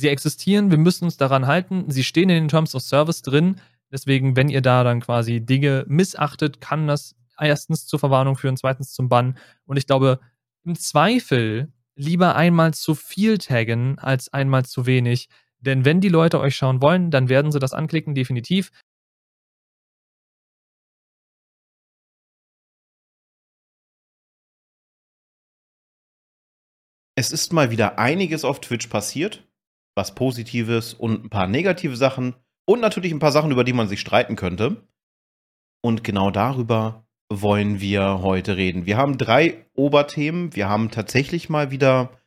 sie existieren, wir müssen uns daran halten, sie stehen in den Terms of Service drin. Deswegen, wenn ihr da dann quasi Dinge missachtet, kann das erstens zur Verwarnung führen, zweitens zum Bann. Und ich glaube, im Zweifel lieber einmal zu viel taggen als einmal zu wenig. Denn wenn die Leute euch schauen wollen, dann werden sie das anklicken, definitiv. Es ist mal wieder einiges auf Twitch passiert, was Positives und ein paar negative Sachen und natürlich ein paar Sachen, über die man sich streiten könnte. Und genau darüber wollen wir heute reden. Wir haben drei Oberthemen. Wir haben tatsächlich mal wieder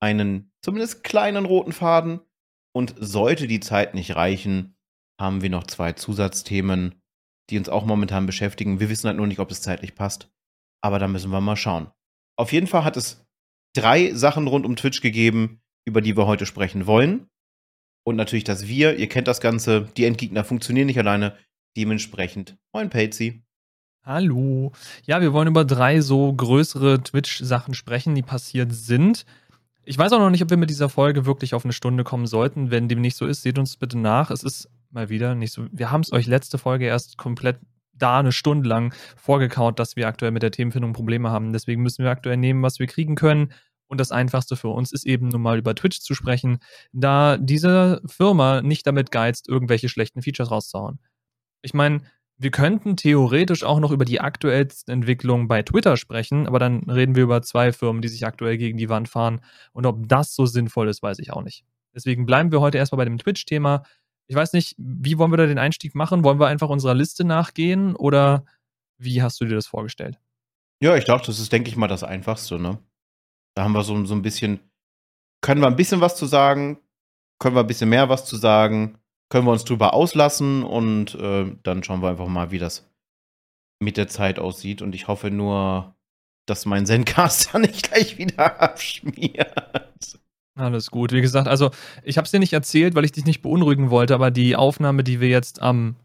einen zumindest kleinen roten Faden. Und sollte die Zeit nicht reichen, haben wir noch zwei Zusatzthemen, die uns auch momentan beschäftigen. Wir wissen halt nur nicht, ob es zeitlich passt. Aber da müssen wir mal schauen. Auf jeden Fall hat es drei Sachen rund um Twitch gegeben, über die wir heute sprechen wollen. Und natürlich das Wir, ihr kennt das Ganze, die Endgegner funktionieren nicht alleine. Dementsprechend, moin Patsy. Hallo. Ja, wir wollen über drei so größere Twitch-Sachen sprechen, die passiert sind. Ich weiß auch noch nicht, ob wir mit dieser Folge wirklich auf eine Stunde kommen sollten. Wenn dem nicht so ist, seht uns bitte nach. Es ist mal wieder nicht so. Wir haben es euch letzte Folge erst komplett da eine Stunde lang vorgekaut, dass wir aktuell mit der Themenfindung Probleme haben. Deswegen müssen wir aktuell nehmen, was wir kriegen können. Und das Einfachste für uns ist eben nun mal über Twitch zu sprechen, da diese Firma nicht damit geizt, irgendwelche schlechten Features rauszuhauen. Ich meine, wir könnten theoretisch auch noch über die aktuellsten Entwicklungen bei Twitter sprechen, aber dann reden wir über zwei Firmen, die sich aktuell gegen die Wand fahren. Und ob das so sinnvoll ist, weiß ich auch nicht. Deswegen bleiben wir heute erstmal bei dem Twitch-Thema. Ich weiß nicht, wie wollen wir da den Einstieg machen? Wollen wir einfach unserer Liste nachgehen oder wie hast du dir das vorgestellt? Ja, ich dachte, das ist, denke ich mal, das Einfachste, ne? Da haben wir so, so ein bisschen, können wir ein bisschen was zu sagen, können wir ein bisschen mehr was zu sagen, können wir uns drüber auslassen und äh, dann schauen wir einfach mal, wie das mit der Zeit aussieht. Und ich hoffe nur, dass mein Zencaster nicht gleich wieder abschmiert. Alles gut. Wie gesagt, also ich habe es dir nicht erzählt, weil ich dich nicht beunruhigen wollte, aber die Aufnahme, die wir jetzt am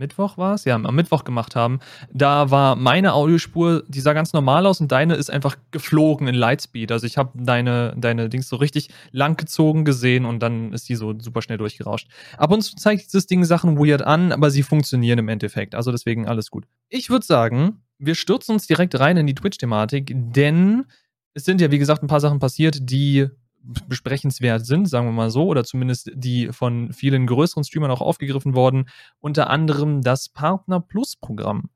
Mittwoch war es? Ja, am Mittwoch gemacht haben, da war meine Audiospur, die sah ganz normal aus und deine ist einfach geflogen in Lightspeed. Also ich habe deine, deine Dings so richtig langgezogen gesehen und dann ist die so super schnell durchgerauscht. Ab und zu zeigt dieses Ding Sachen weird an, aber sie funktionieren im Endeffekt. Also deswegen alles gut. Ich würde sagen, wir stürzen uns direkt rein in die Twitch-Thematik, denn es sind ja, wie gesagt, ein paar Sachen passiert, die besprechenswert sind, sagen wir mal so, oder zumindest die von vielen größeren Streamern auch aufgegriffen worden. Unter anderem das Partner Plus Programm.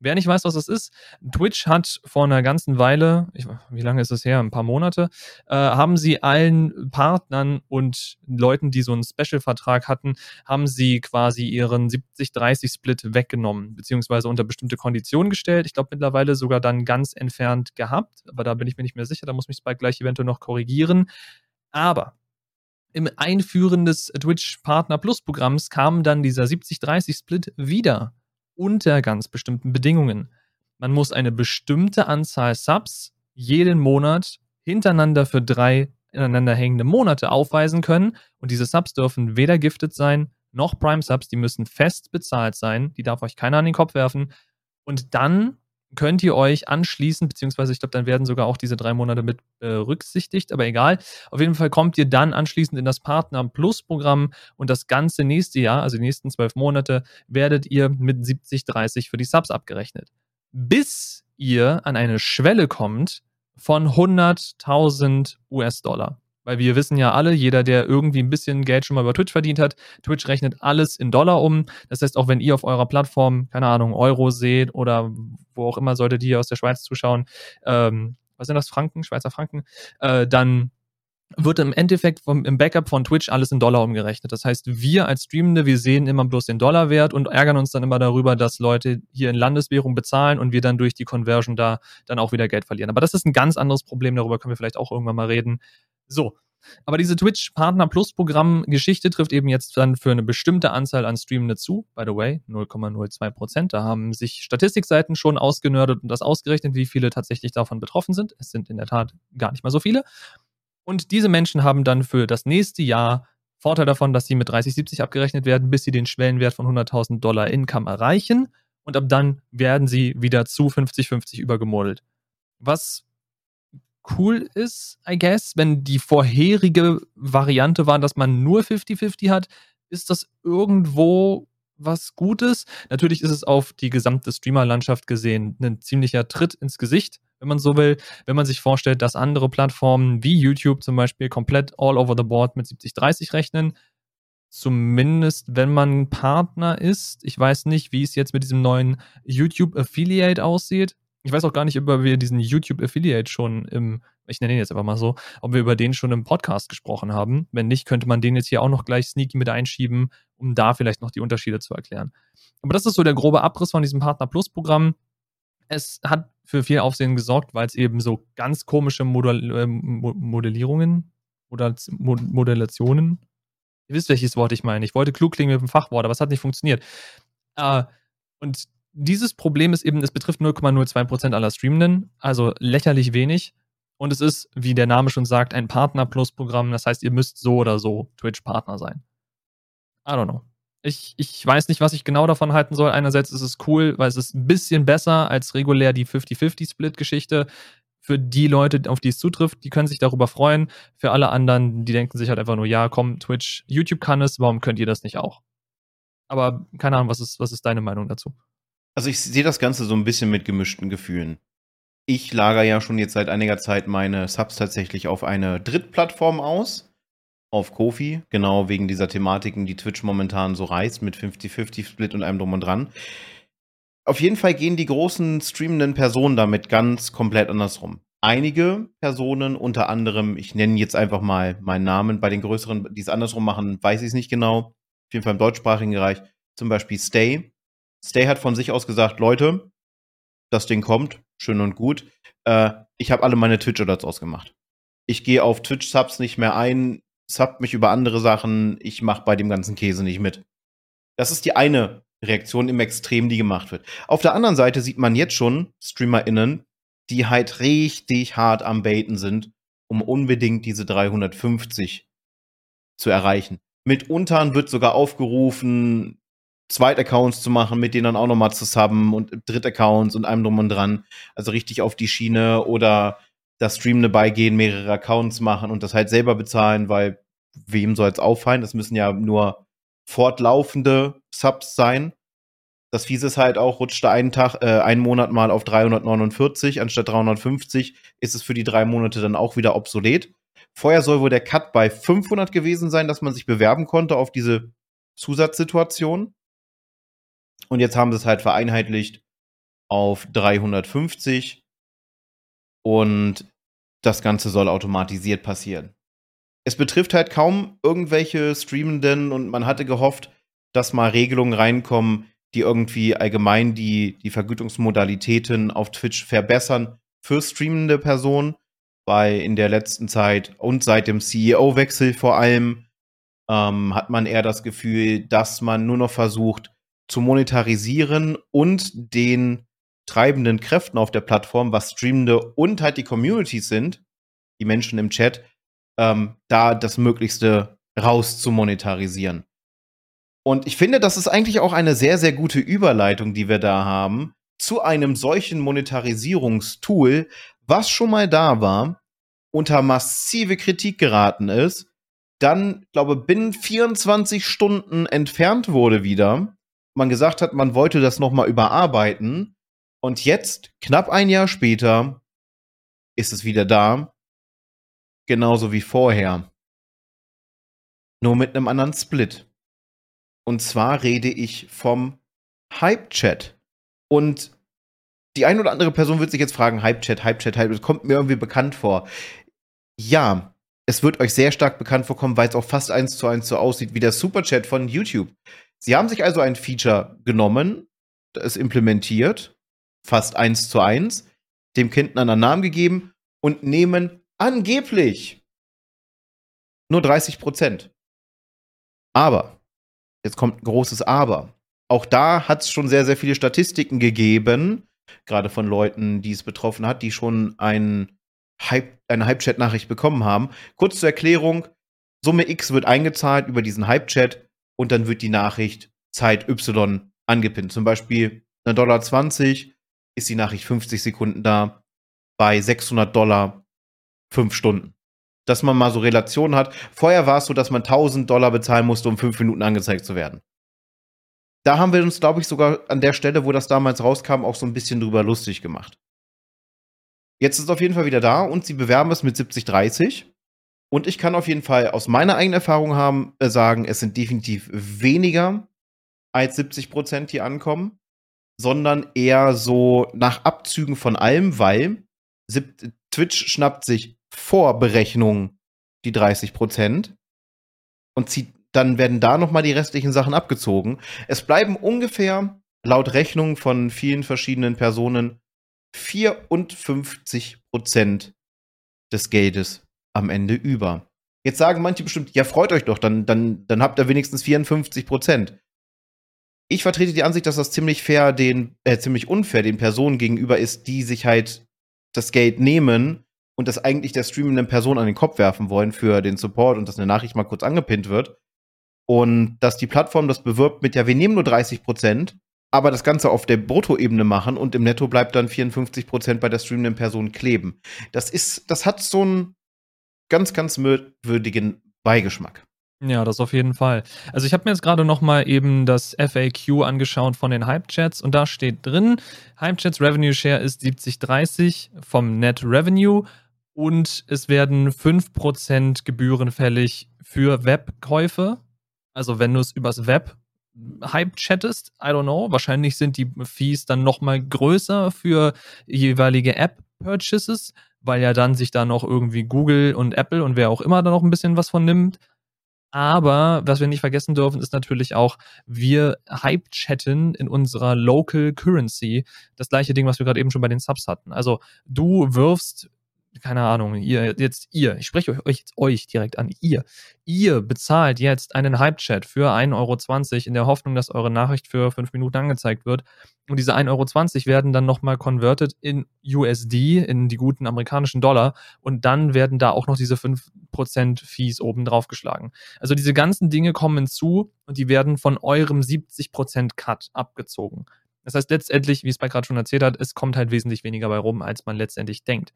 Wer nicht weiß, was das ist, Twitch hat vor einer ganzen Weile, ich, wie lange ist das her, ein paar Monate, äh, haben sie allen Partnern und Leuten, die so einen Special-Vertrag hatten, haben sie quasi ihren 70-30-Split weggenommen, beziehungsweise unter bestimmte Konditionen gestellt. Ich glaube mittlerweile sogar dann ganz entfernt gehabt, aber da bin ich mir nicht mehr sicher, da muss mich Spike gleich eventuell noch korrigieren. Aber im Einführen des Twitch Partner Plus Programms kam dann dieser 70-30-Split wieder unter ganz bestimmten Bedingungen. Man muss eine bestimmte Anzahl Subs jeden Monat hintereinander für drei ineinander hängende Monate aufweisen können. Und diese Subs dürfen weder giftet sein, noch Prime Subs, die müssen fest bezahlt sein. Die darf euch keiner an den Kopf werfen. Und dann könnt ihr euch anschließen, beziehungsweise ich glaube, dann werden sogar auch diese drei Monate mit berücksichtigt, aber egal. Auf jeden Fall kommt ihr dann anschließend in das Partner Plus Programm und das ganze nächste Jahr, also die nächsten zwölf Monate, werdet ihr mit 70, 30 für die Subs abgerechnet. Bis ihr an eine Schwelle kommt von 100.000 US-Dollar. Weil wir wissen ja alle, jeder, der irgendwie ein bisschen Geld schon mal über Twitch verdient hat, Twitch rechnet alles in Dollar um. Das heißt, auch wenn ihr auf eurer Plattform, keine Ahnung, Euro seht oder wo auch immer solltet ihr aus der Schweiz zuschauen, ähm, was sind das, Franken, Schweizer Franken, äh, dann wird im Endeffekt vom, im Backup von Twitch alles in Dollar umgerechnet. Das heißt, wir als Streamende, wir sehen immer bloß den Dollarwert und ärgern uns dann immer darüber, dass Leute hier in Landeswährung bezahlen und wir dann durch die Conversion da dann auch wieder Geld verlieren. Aber das ist ein ganz anderes Problem, darüber können wir vielleicht auch irgendwann mal reden. So. Aber diese Twitch Partner Plus Programm Geschichte trifft eben jetzt dann für eine bestimmte Anzahl an Streamende zu. By the way, 0,02 Prozent. Da haben sich Statistikseiten schon ausgenördet und das ausgerechnet, wie viele tatsächlich davon betroffen sind. Es sind in der Tat gar nicht mal so viele. Und diese Menschen haben dann für das nächste Jahr Vorteil davon, dass sie mit 3070 abgerechnet werden, bis sie den Schwellenwert von 100.000 Dollar Income erreichen. Und ab dann werden sie wieder zu 50-50 übergemodelt. Was cool ist, I guess. Wenn die vorherige Variante war, dass man nur 50-50 hat, ist das irgendwo was Gutes. Natürlich ist es auf die gesamte Streamer-Landschaft gesehen ein ziemlicher Tritt ins Gesicht, wenn man so will. Wenn man sich vorstellt, dass andere Plattformen wie YouTube zum Beispiel komplett all over the board mit 70-30 rechnen. Zumindest wenn man Partner ist. Ich weiß nicht, wie es jetzt mit diesem neuen YouTube Affiliate aussieht. Ich weiß auch gar nicht, ob wir diesen YouTube Affiliate schon im, ich nenne ihn jetzt einfach mal so, ob wir über den schon im Podcast gesprochen haben. Wenn nicht, könnte man den jetzt hier auch noch gleich sneaky mit einschieben, um da vielleicht noch die Unterschiede zu erklären. Aber das ist so der grobe Abriss von diesem Partner Plus Programm. Es hat für viel Aufsehen gesorgt, weil es eben so ganz komische Modell, äh, Modellierungen oder Modellationen Ihr wisst, welches Wort ich meine. Ich wollte klug klingen mit dem Fachwort, aber es hat nicht funktioniert. Äh, und dieses Problem ist eben, es betrifft 0,02% aller Streamenden, also lächerlich wenig. Und es ist, wie der Name schon sagt, ein Partner-Plus-Programm. Das heißt, ihr müsst so oder so Twitch-Partner sein. I don't know. Ich, ich weiß nicht, was ich genau davon halten soll. Einerseits ist es cool, weil es ist ein bisschen besser als regulär die 50-50-Split-Geschichte für die Leute, auf die es zutrifft, die können sich darüber freuen. Für alle anderen, die denken sich halt einfach nur, ja, komm, Twitch, YouTube kann es, warum könnt ihr das nicht auch? Aber keine Ahnung, was ist, was ist deine Meinung dazu? Also ich sehe das Ganze so ein bisschen mit gemischten Gefühlen. Ich lager ja schon jetzt seit einiger Zeit meine Subs tatsächlich auf eine Drittplattform aus. Auf Kofi, genau wegen dieser Thematiken, die Twitch momentan so reißt, mit 50-50-Split und einem drum und dran. Auf jeden Fall gehen die großen streamenden Personen damit ganz komplett andersrum. Einige Personen, unter anderem, ich nenne jetzt einfach mal meinen Namen, bei den größeren, die es andersrum machen, weiß ich es nicht genau. Auf jeden Fall im deutschsprachigen Bereich, zum Beispiel Stay. Stay hat von sich aus gesagt, Leute, das Ding kommt, schön und gut. Äh, ich habe alle meine Twitch-Alerts ausgemacht. Ich gehe auf Twitch-Subs nicht mehr ein, sub mich über andere Sachen, ich mache bei dem ganzen Käse nicht mit. Das ist die eine Reaktion im Extrem, die gemacht wird. Auf der anderen Seite sieht man jetzt schon StreamerInnen, die halt richtig hart am Baiten sind, um unbedingt diese 350 zu erreichen. Mitunter wird sogar aufgerufen, Zweitaccounts zu machen, mit denen dann auch nochmal zu subben und Drittaccounts und allem drum und dran. Also richtig auf die Schiene oder das Streamende beigehen, mehrere Accounts machen und das halt selber bezahlen, weil wem soll es auffallen? Das müssen ja nur fortlaufende Subs sein. Das Fiese ist halt auch, rutscht einen Tag, äh, einen Monat mal auf 349 anstatt 350, ist es für die drei Monate dann auch wieder obsolet. Vorher soll wohl der Cut bei 500 gewesen sein, dass man sich bewerben konnte auf diese Zusatzsituation. Und jetzt haben sie es halt vereinheitlicht auf 350 und das Ganze soll automatisiert passieren. Es betrifft halt kaum irgendwelche Streamenden und man hatte gehofft, dass mal Regelungen reinkommen, die irgendwie allgemein die, die Vergütungsmodalitäten auf Twitch verbessern für streamende Personen, weil in der letzten Zeit und seit dem CEO-Wechsel vor allem ähm, hat man eher das Gefühl, dass man nur noch versucht zu monetarisieren und den treibenden Kräften auf der Plattform, was Streamende und halt die Communities sind, die Menschen im Chat, ähm, da das Möglichste raus zu monetarisieren. Und ich finde, das ist eigentlich auch eine sehr, sehr gute Überleitung, die wir da haben, zu einem solchen Monetarisierungstool, was schon mal da war, unter massive Kritik geraten ist, dann, glaube binnen 24 Stunden entfernt wurde wieder. Man gesagt hat, man wollte das noch mal überarbeiten. Und jetzt, knapp ein Jahr später, ist es wieder da genauso wie vorher. Nur mit einem anderen Split. Und zwar rede ich vom Hype-Chat. Und die ein oder andere Person wird sich jetzt fragen, Hype-Chat, Hype-Chat, Hype-Chat, kommt mir irgendwie bekannt vor. Ja, es wird euch sehr stark bekannt vorkommen, weil es auch fast eins zu eins so aussieht wie der Super-Chat von YouTube. Sie haben sich also ein Feature genommen, es implementiert, fast eins zu eins, dem Kind einen Namen gegeben und nehmen Angeblich nur 30 Prozent. Aber, jetzt kommt ein großes Aber. Auch da hat es schon sehr, sehr viele Statistiken gegeben, gerade von Leuten, die es betroffen hat, die schon ein Hype, eine Hype-Chat-Nachricht bekommen haben. Kurz zur Erklärung: Summe X wird eingezahlt über diesen Hype-Chat und dann wird die Nachricht Zeit Y angepinnt. Zum Beispiel 1,20 Dollar ist die Nachricht 50 Sekunden da. Bei 600 Dollar fünf Stunden. Dass man mal so Relationen hat. Vorher war es so, dass man 1000 Dollar bezahlen musste, um fünf Minuten angezeigt zu werden. Da haben wir uns, glaube ich, sogar an der Stelle, wo das damals rauskam, auch so ein bisschen drüber lustig gemacht. Jetzt ist es auf jeden Fall wieder da und sie bewerben es mit 70-30. Und ich kann auf jeden Fall aus meiner eigenen Erfahrung haben, äh, sagen, es sind definitiv weniger als 70 Prozent, die ankommen, sondern eher so nach Abzügen von allem, weil Twitch schnappt sich vor Berechnung die 30 Prozent und zieht, dann werden da noch mal die restlichen Sachen abgezogen. Es bleiben ungefähr laut Rechnung von vielen verschiedenen Personen 54 Prozent des Geldes am Ende über. Jetzt sagen manche bestimmt, ja, freut euch doch, dann, dann, dann habt ihr wenigstens 54 Prozent. Ich vertrete die Ansicht, dass das ziemlich fair den, äh, ziemlich unfair den Personen gegenüber ist, die sich halt das Geld nehmen und das eigentlich der streamenden Person an den Kopf werfen wollen für den Support und dass eine Nachricht mal kurz angepinnt wird. Und dass die Plattform das bewirbt mit, ja, wir nehmen nur 30 Prozent, aber das Ganze auf der Bruttoebene machen und im Netto bleibt dann 54 Prozent bei der streamenden Person kleben. Das ist, das hat so einen ganz, ganz würdigen Beigeschmack. Ja, das auf jeden Fall. Also ich habe mir jetzt gerade noch mal eben das FAQ angeschaut von den Hype-Chats und da steht drin, Hype-Chats Revenue Share ist 70-30 vom Net Revenue und es werden 5% Gebühren fällig für Webkäufe. Also wenn du es übers Web Hype chattest, I don't know, wahrscheinlich sind die Fees dann noch mal größer für jeweilige App-Purchases, weil ja dann sich da noch irgendwie Google und Apple und wer auch immer da noch ein bisschen was von nimmt. Aber was wir nicht vergessen dürfen, ist natürlich auch, wir Hype-chatten in unserer Local Currency. Das gleiche Ding, was wir gerade eben schon bei den Subs hatten. Also du wirfst keine Ahnung, ihr, jetzt ihr, ich spreche euch jetzt euch direkt an, ihr. Ihr bezahlt jetzt einen Hype-Chat für 1,20 Euro in der Hoffnung, dass eure Nachricht für 5 Minuten angezeigt wird. Und diese 1,20 Euro werden dann nochmal converted in USD, in die guten amerikanischen Dollar. Und dann werden da auch noch diese 5% Fees oben drauf geschlagen. Also diese ganzen Dinge kommen hinzu und die werden von eurem 70% Cut abgezogen. Das heißt letztendlich, wie es bei gerade schon erzählt hat, es kommt halt wesentlich weniger bei rum, als man letztendlich denkt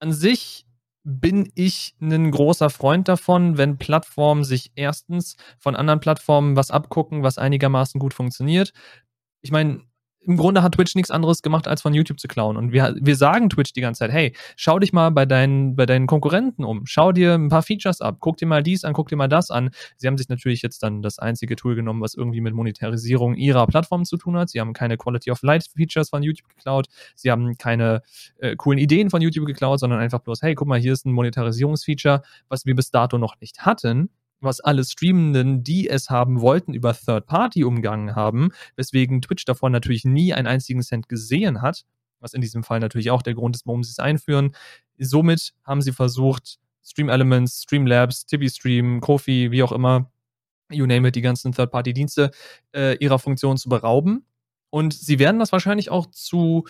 an sich bin ich ein großer Freund davon, wenn Plattformen sich erstens von anderen Plattformen was abgucken, was einigermaßen gut funktioniert. Ich meine, im Grunde hat Twitch nichts anderes gemacht, als von YouTube zu klauen. Und wir, wir sagen Twitch die ganze Zeit, hey, schau dich mal bei deinen, bei deinen Konkurrenten um, schau dir ein paar Features ab, guck dir mal dies an, guck dir mal das an. Sie haben sich natürlich jetzt dann das einzige Tool genommen, was irgendwie mit Monetarisierung ihrer Plattform zu tun hat. Sie haben keine Quality of Light Features von YouTube geklaut. Sie haben keine äh, coolen Ideen von YouTube geklaut, sondern einfach bloß, hey, guck mal, hier ist ein Monetarisierungsfeature, was wir bis dato noch nicht hatten was alle Streamenden, die es haben wollten, über Third-Party umgangen haben, weswegen Twitch davon natürlich nie einen einzigen Cent gesehen hat, was in diesem Fall natürlich auch der Grund ist, warum sie es einführen. Somit haben sie versucht, Stream Elements, Streamlabs, Tibi Stream, Kofi, wie auch immer, you name it, die ganzen Third-Party-Dienste äh, ihrer Funktion zu berauben. Und sie werden das wahrscheinlich auch zu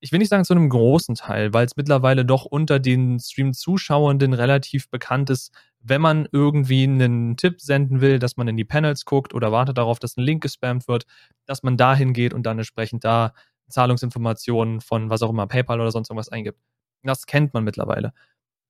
ich will nicht sagen zu einem großen Teil, weil es mittlerweile doch unter den Stream-Zuschauenden relativ bekannt ist, wenn man irgendwie einen Tipp senden will, dass man in die Panels guckt oder wartet darauf, dass ein Link gespammt wird, dass man dahin geht und dann entsprechend da Zahlungsinformationen von was auch immer, PayPal oder sonst irgendwas eingibt. Das kennt man mittlerweile.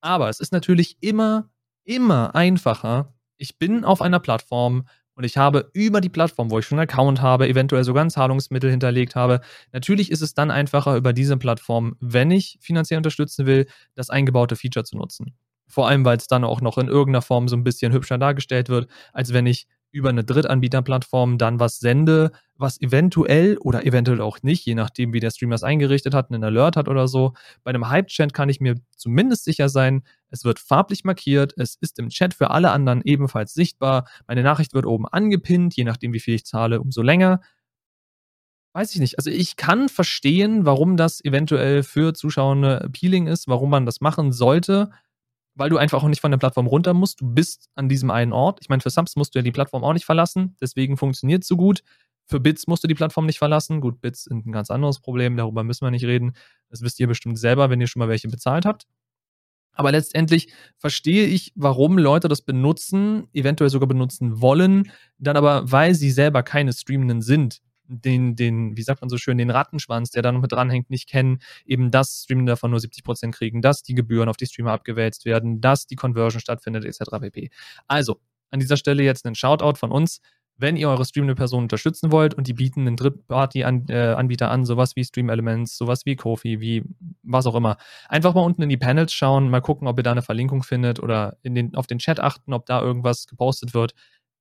Aber es ist natürlich immer, immer einfacher. Ich bin auf einer Plattform, und ich habe über die Plattform, wo ich schon einen Account habe, eventuell sogar ein Zahlungsmittel hinterlegt habe, natürlich ist es dann einfacher, über diese Plattform, wenn ich finanziell unterstützen will, das eingebaute Feature zu nutzen. Vor allem, weil es dann auch noch in irgendeiner Form so ein bisschen hübscher dargestellt wird, als wenn ich über eine Drittanbieterplattform dann was sende, was eventuell oder eventuell auch nicht, je nachdem, wie der Streamer es eingerichtet hat, einen Alert hat oder so. Bei einem Hype-Chat kann ich mir zumindest sicher sein, es wird farblich markiert, es ist im Chat für alle anderen ebenfalls sichtbar, meine Nachricht wird oben angepinnt, je nachdem, wie viel ich zahle, umso länger. Weiß ich nicht. Also ich kann verstehen, warum das eventuell für Zuschauer appealing ist, warum man das machen sollte weil du einfach auch nicht von der Plattform runter musst. Du bist an diesem einen Ort. Ich meine, für Subs musst du ja die Plattform auch nicht verlassen, deswegen funktioniert es so gut. Für Bits musst du die Plattform nicht verlassen. Gut, Bits sind ein ganz anderes Problem, darüber müssen wir nicht reden. Das wisst ihr bestimmt selber, wenn ihr schon mal welche bezahlt habt. Aber letztendlich verstehe ich, warum Leute das benutzen, eventuell sogar benutzen wollen, dann aber, weil sie selber keine Streamenden sind, den, den, wie sagt man so schön, den Rattenschwanz, der da noch mit dranhängt, nicht kennen, eben dass Streamer davon nur 70 Prozent kriegen, dass die Gebühren auf die Streamer abgewälzt werden, dass die Conversion stattfindet, etc. pp. Also, an dieser Stelle jetzt ein Shoutout von uns wenn ihr eure streamende Person unterstützen wollt und die bieten einen Drittparty-Anbieter an, sowas wie Stream Elements, sowas wie Kofi, wie was auch immer, einfach mal unten in die Panels schauen, mal gucken, ob ihr da eine Verlinkung findet oder in den, auf den Chat achten, ob da irgendwas gepostet wird.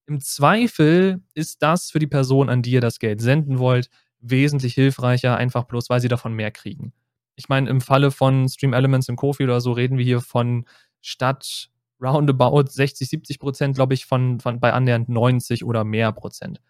Im Zweifel ist das für die Person, an die ihr das Geld senden wollt, wesentlich hilfreicher, einfach bloß, weil sie davon mehr kriegen. Ich meine, im Falle von Stream Elements im Kofi oder so reden wir hier von statt roundabout 60, 70 Prozent, glaube ich, von, von bei annähernd 90 oder mehr Prozent.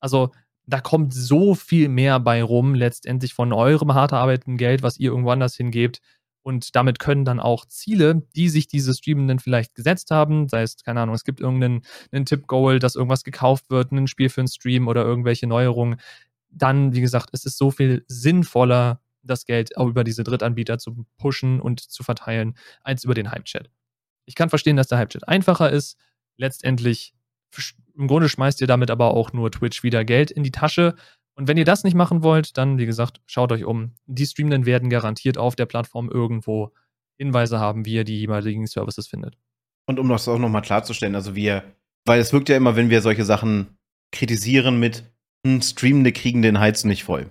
Also da kommt so viel mehr bei rum, letztendlich von eurem hart erarbeiteten Geld, was ihr irgendwo anders hingebt. Und damit können dann auch Ziele, die sich diese Streamenden vielleicht gesetzt haben, sei es, keine Ahnung, es gibt irgendeinen Tipp-Goal, dass irgendwas gekauft wird, ein Spiel für einen Stream oder irgendwelche Neuerungen, dann, wie gesagt, ist es so viel sinnvoller, das Geld auch über diese Drittanbieter zu pushen und zu verteilen, als über den Hype-Chat. Ich kann verstehen, dass der Hype-Chat einfacher ist. Letztendlich, im Grunde schmeißt ihr damit aber auch nur Twitch wieder Geld in die Tasche. Und wenn ihr das nicht machen wollt, dann, wie gesagt, schaut euch um. Die Streamenden werden garantiert auf der Plattform irgendwo Hinweise haben, wie ihr die jeweiligen Services findet. Und um das auch nochmal klarzustellen, also wir, weil es wirkt ja immer, wenn wir solche Sachen kritisieren mit, hm, Streamende kriegen den Heiz nicht voll.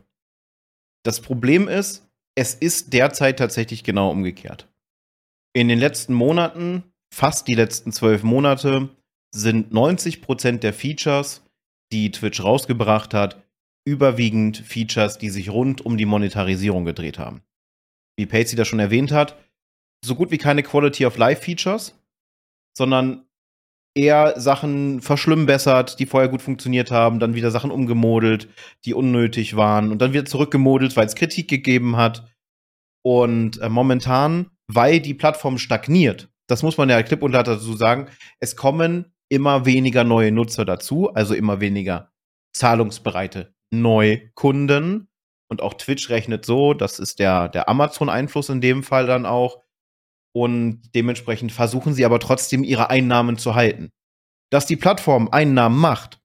Das Problem ist, es ist derzeit tatsächlich genau umgekehrt in den letzten Monaten, fast die letzten zwölf Monate, sind 90% der Features, die Twitch rausgebracht hat, überwiegend Features, die sich rund um die Monetarisierung gedreht haben. Wie Pacey das schon erwähnt hat, so gut wie keine Quality of Life Features, sondern eher Sachen verschlimmbessert, die vorher gut funktioniert haben, dann wieder Sachen umgemodelt, die unnötig waren und dann wieder zurückgemodelt, weil es Kritik gegeben hat. Und äh, momentan weil die Plattform stagniert. Das muss man ja klipp und dazu sagen. Es kommen immer weniger neue Nutzer dazu, also immer weniger zahlungsbereite Neukunden. Und auch Twitch rechnet so, das ist der, der Amazon-Einfluss in dem Fall dann auch. Und dementsprechend versuchen sie aber trotzdem ihre Einnahmen zu halten. Dass die Plattform Einnahmen macht,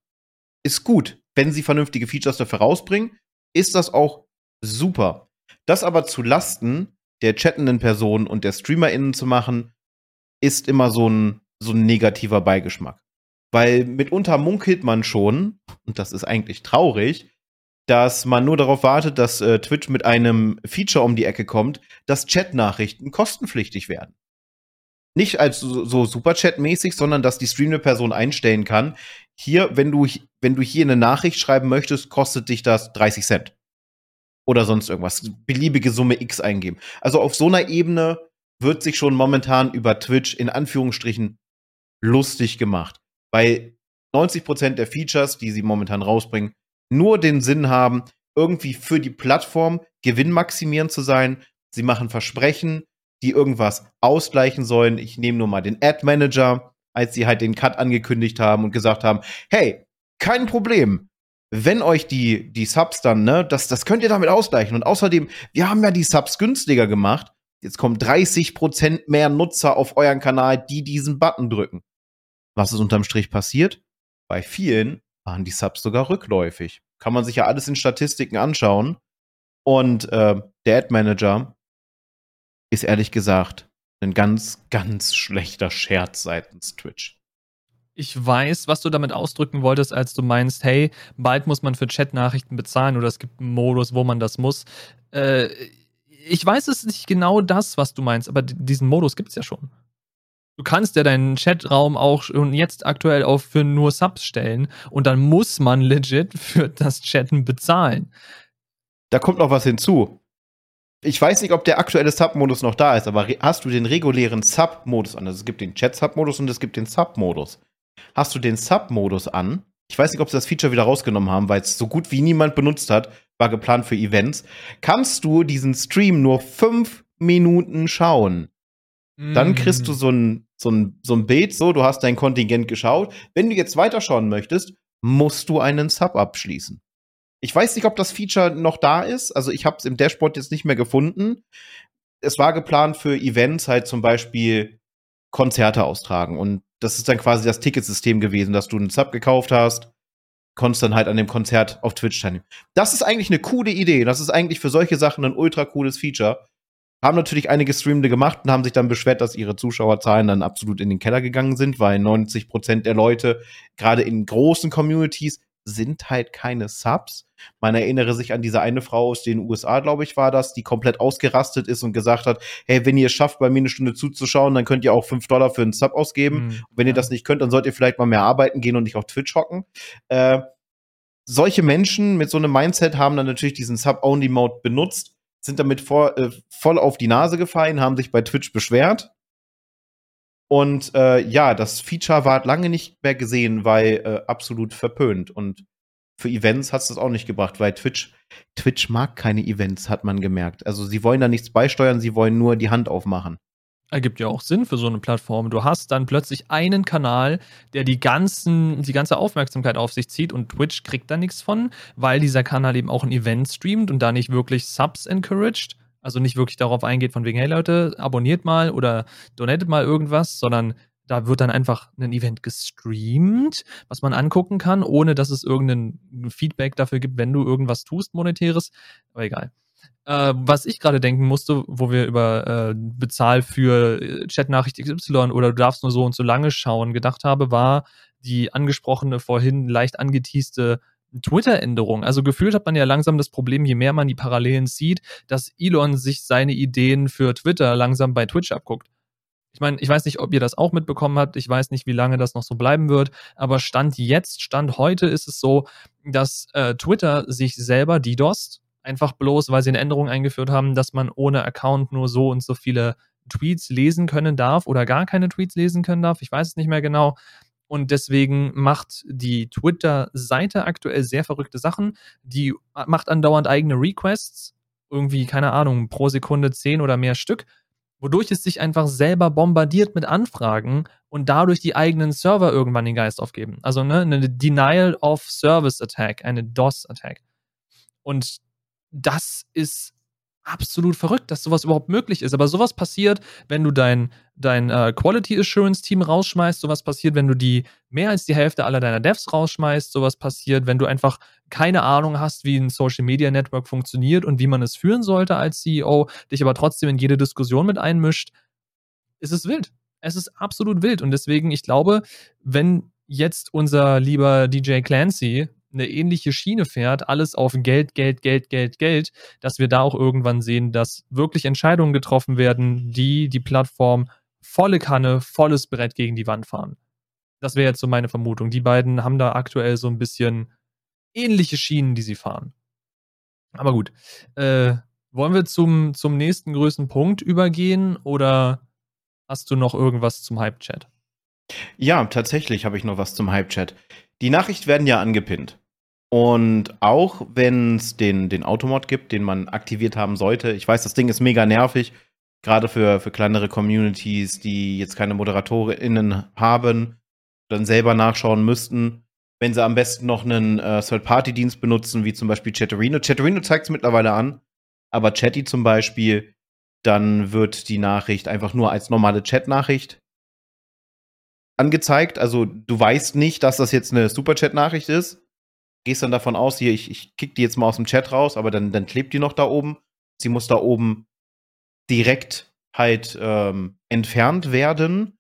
ist gut. Wenn sie vernünftige Features dafür rausbringen, ist das auch super. Das aber zu Lasten der chattenden Person und der StreamerInnen zu machen, ist immer so ein, so ein negativer Beigeschmack. Weil mitunter munkelt man schon, und das ist eigentlich traurig, dass man nur darauf wartet, dass äh, Twitch mit einem Feature um die Ecke kommt, dass Chatnachrichten kostenpflichtig werden. Nicht als so, so Superchat-mäßig, sondern dass die streamende Person einstellen kann, hier, wenn du, wenn du hier eine Nachricht schreiben möchtest, kostet dich das 30 Cent oder sonst irgendwas. Beliebige Summe X eingeben. Also auf so einer Ebene wird sich schon momentan über Twitch in Anführungsstrichen lustig gemacht. Weil 90% der Features, die sie momentan rausbringen, nur den Sinn haben, irgendwie für die Plattform gewinnmaximierend zu sein. Sie machen Versprechen, die irgendwas ausgleichen sollen. Ich nehme nur mal den Ad Manager, als sie halt den Cut angekündigt haben und gesagt haben, hey, kein Problem wenn euch die, die Subs dann, ne, das, das könnt ihr damit ausgleichen. Und außerdem, wir haben ja die Subs günstiger gemacht. Jetzt kommen 30% mehr Nutzer auf euren Kanal, die diesen Button drücken. Was ist unterm Strich passiert? Bei vielen waren die Subs sogar rückläufig. Kann man sich ja alles in Statistiken anschauen. Und äh, der Ad Manager ist ehrlich gesagt ein ganz, ganz schlechter Scherz seitens Twitch ich weiß, was du damit ausdrücken wolltest, als du meinst, hey, bald muss man für Chat-Nachrichten bezahlen oder es gibt einen Modus, wo man das muss. Äh, ich weiß es nicht genau das, was du meinst, aber diesen Modus gibt es ja schon. Du kannst ja deinen Chatraum auch schon jetzt aktuell auf für nur Subs stellen und dann muss man legit für das Chatten bezahlen. Da kommt noch was hinzu. Ich weiß nicht, ob der aktuelle Sub-Modus noch da ist, aber hast du den regulären Sub-Modus an? Also es gibt den Chat-Sub-Modus und es gibt den Sub-Modus hast du den Sub-Modus an. Ich weiß nicht, ob sie das Feature wieder rausgenommen haben, weil es so gut wie niemand benutzt hat, war geplant für Events. Kannst du diesen Stream nur fünf Minuten schauen. Mm. Dann kriegst du so ein, so, ein, so ein Bild, so, du hast dein Kontingent geschaut. Wenn du jetzt weiterschauen möchtest, musst du einen Sub abschließen. Ich weiß nicht, ob das Feature noch da ist. Also ich habe es im Dashboard jetzt nicht mehr gefunden. Es war geplant für Events halt zum Beispiel Konzerte austragen. Und das ist dann quasi das Ticketsystem gewesen, dass du einen Sub gekauft hast, konntest dann halt an dem Konzert auf Twitch teilnehmen. Das ist eigentlich eine coole Idee. Das ist eigentlich für solche Sachen ein ultra cooles Feature. Haben natürlich einige Streamende gemacht und haben sich dann beschwert, dass ihre Zuschauerzahlen dann absolut in den Keller gegangen sind, weil 90 Prozent der Leute, gerade in großen Communities, sind halt keine Subs. Man erinnere sich an diese eine Frau aus den USA, glaube ich, war das, die komplett ausgerastet ist und gesagt hat, hey, wenn ihr es schafft, bei mir eine Stunde zuzuschauen, dann könnt ihr auch 5 Dollar für einen Sub ausgeben. Mhm, wenn ihr das nicht könnt, dann sollt ihr vielleicht mal mehr arbeiten gehen und nicht auf Twitch hocken. Äh, solche Menschen mit so einem Mindset haben dann natürlich diesen Sub-Only-Mode benutzt sind damit vor, äh, voll auf die Nase gefallen, haben sich bei Twitch beschwert. Und äh, ja, das Feature war lange nicht mehr gesehen, weil äh, absolut verpönt. Und für Events hat es das auch nicht gebracht, weil Twitch, Twitch mag keine Events, hat man gemerkt. Also sie wollen da nichts beisteuern, sie wollen nur die Hand aufmachen ergibt ja auch Sinn für so eine Plattform. Du hast dann plötzlich einen Kanal, der die, ganzen, die ganze Aufmerksamkeit auf sich zieht und Twitch kriegt da nichts von, weil dieser Kanal eben auch ein Event streamt und da nicht wirklich Subs encouraged. Also nicht wirklich darauf eingeht, von wegen, hey Leute, abonniert mal oder donatet mal irgendwas, sondern da wird dann einfach ein Event gestreamt, was man angucken kann, ohne dass es irgendein Feedback dafür gibt, wenn du irgendwas tust, monetäres. Aber egal. Äh, was ich gerade denken musste, wo wir über äh, Bezahl für äh, Chatnachricht XY oder du darfst nur so und so lange schauen gedacht habe, war die angesprochene vorhin leicht angeteaste Twitter-Änderung. Also gefühlt hat man ja langsam das Problem, je mehr man die Parallelen sieht, dass Elon sich seine Ideen für Twitter langsam bei Twitch abguckt. Ich meine, ich weiß nicht, ob ihr das auch mitbekommen habt. Ich weiß nicht, wie lange das noch so bleiben wird. Aber Stand jetzt, Stand heute ist es so, dass äh, Twitter sich selber DDoSt Einfach bloß, weil sie eine Änderung eingeführt haben, dass man ohne Account nur so und so viele Tweets lesen können darf oder gar keine Tweets lesen können darf. Ich weiß es nicht mehr genau. Und deswegen macht die Twitter-Seite aktuell sehr verrückte Sachen. Die macht andauernd eigene Requests. Irgendwie, keine Ahnung, pro Sekunde zehn oder mehr Stück. Wodurch es sich einfach selber bombardiert mit Anfragen und dadurch die eigenen Server irgendwann den Geist aufgeben. Also ne, eine Denial of Service Attack, eine DOS-Attack. Und das ist absolut verrückt, dass sowas überhaupt möglich ist. Aber sowas passiert, wenn du dein, dein äh, Quality Assurance Team rausschmeißt. Sowas passiert, wenn du die mehr als die Hälfte aller deiner Devs rausschmeißt. Sowas passiert, wenn du einfach keine Ahnung hast, wie ein Social Media Network funktioniert und wie man es führen sollte als CEO, dich aber trotzdem in jede Diskussion mit einmischt. Es ist wild. Es ist absolut wild. Und deswegen, ich glaube, wenn jetzt unser lieber DJ Clancy eine ähnliche Schiene fährt, alles auf Geld, Geld, Geld, Geld, Geld, dass wir da auch irgendwann sehen, dass wirklich Entscheidungen getroffen werden, die die Plattform volle Kanne, volles Brett gegen die Wand fahren. Das wäre jetzt so meine Vermutung. Die beiden haben da aktuell so ein bisschen ähnliche Schienen, die sie fahren. Aber gut. Äh, wollen wir zum, zum nächsten größten Punkt übergehen oder hast du noch irgendwas zum Hype-Chat? Ja, tatsächlich habe ich noch was zum Hype-Chat. Die Nachrichten werden ja angepinnt. Und auch wenn es den, den Automod gibt, den man aktiviert haben sollte, ich weiß, das Ding ist mega nervig, gerade für, für kleinere Communities, die jetzt keine ModeratorInnen haben, dann selber nachschauen müssten, wenn sie am besten noch einen äh, Third-Party-Dienst benutzen, wie zum Beispiel Chatterino. Chatterino zeigt es mittlerweile an, aber Chatty zum Beispiel, dann wird die Nachricht einfach nur als normale Chat-Nachricht angezeigt. Also du weißt nicht, dass das jetzt eine Superchat-Nachricht ist. Gehst dann davon aus, hier, ich, ich kick die jetzt mal aus dem Chat raus, aber dann, dann klebt die noch da oben. Sie muss da oben direkt halt ähm, entfernt werden,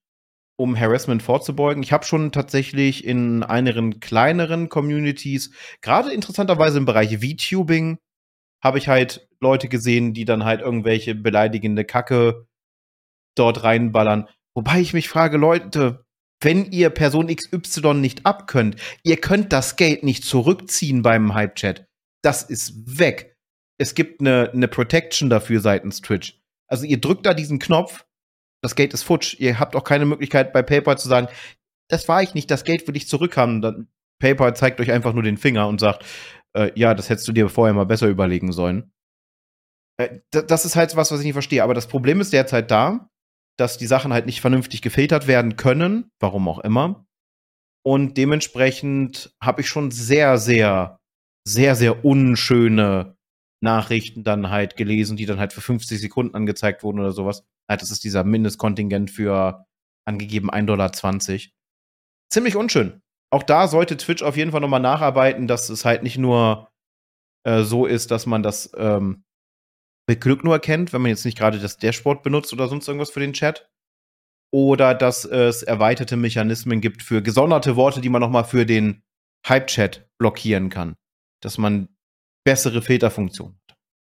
um Harassment vorzubeugen. Ich habe schon tatsächlich in einigen kleineren Communities, gerade interessanterweise im Bereich VTubing, habe ich halt Leute gesehen, die dann halt irgendwelche beleidigende Kacke dort reinballern. Wobei ich mich frage, Leute, wenn ihr Person XY nicht abkönnt, ihr könnt das Geld nicht zurückziehen beim Hype-Chat. Das ist weg. Es gibt eine, eine Protection dafür seitens Twitch. Also ihr drückt da diesen Knopf, das Geld ist futsch. Ihr habt auch keine Möglichkeit bei PayPal zu sagen, das war ich nicht, das Geld will ich zurückhaben. Dann PayPal zeigt euch einfach nur den Finger und sagt, äh, ja, das hättest du dir vorher mal besser überlegen sollen. Äh, das ist halt was, was ich nicht verstehe. Aber das Problem ist derzeit da, dass die Sachen halt nicht vernünftig gefiltert werden können, warum auch immer. Und dementsprechend habe ich schon sehr, sehr, sehr, sehr unschöne Nachrichten dann halt gelesen, die dann halt für 50 Sekunden angezeigt wurden oder sowas. Halt, das ist dieser Mindestkontingent für angegeben 1,20 Dollar. Ziemlich unschön. auch da sollte Twitch auf jeden Fall nochmal nacharbeiten, dass es halt nicht nur äh, so ist, dass man das ähm, mit Glück nur erkennt, wenn man jetzt nicht gerade das Dashboard benutzt oder sonst irgendwas für den Chat. Oder dass es erweiterte Mechanismen gibt für gesonderte Worte, die man nochmal für den Hype-Chat blockieren kann. Dass man bessere Filterfunktionen hat.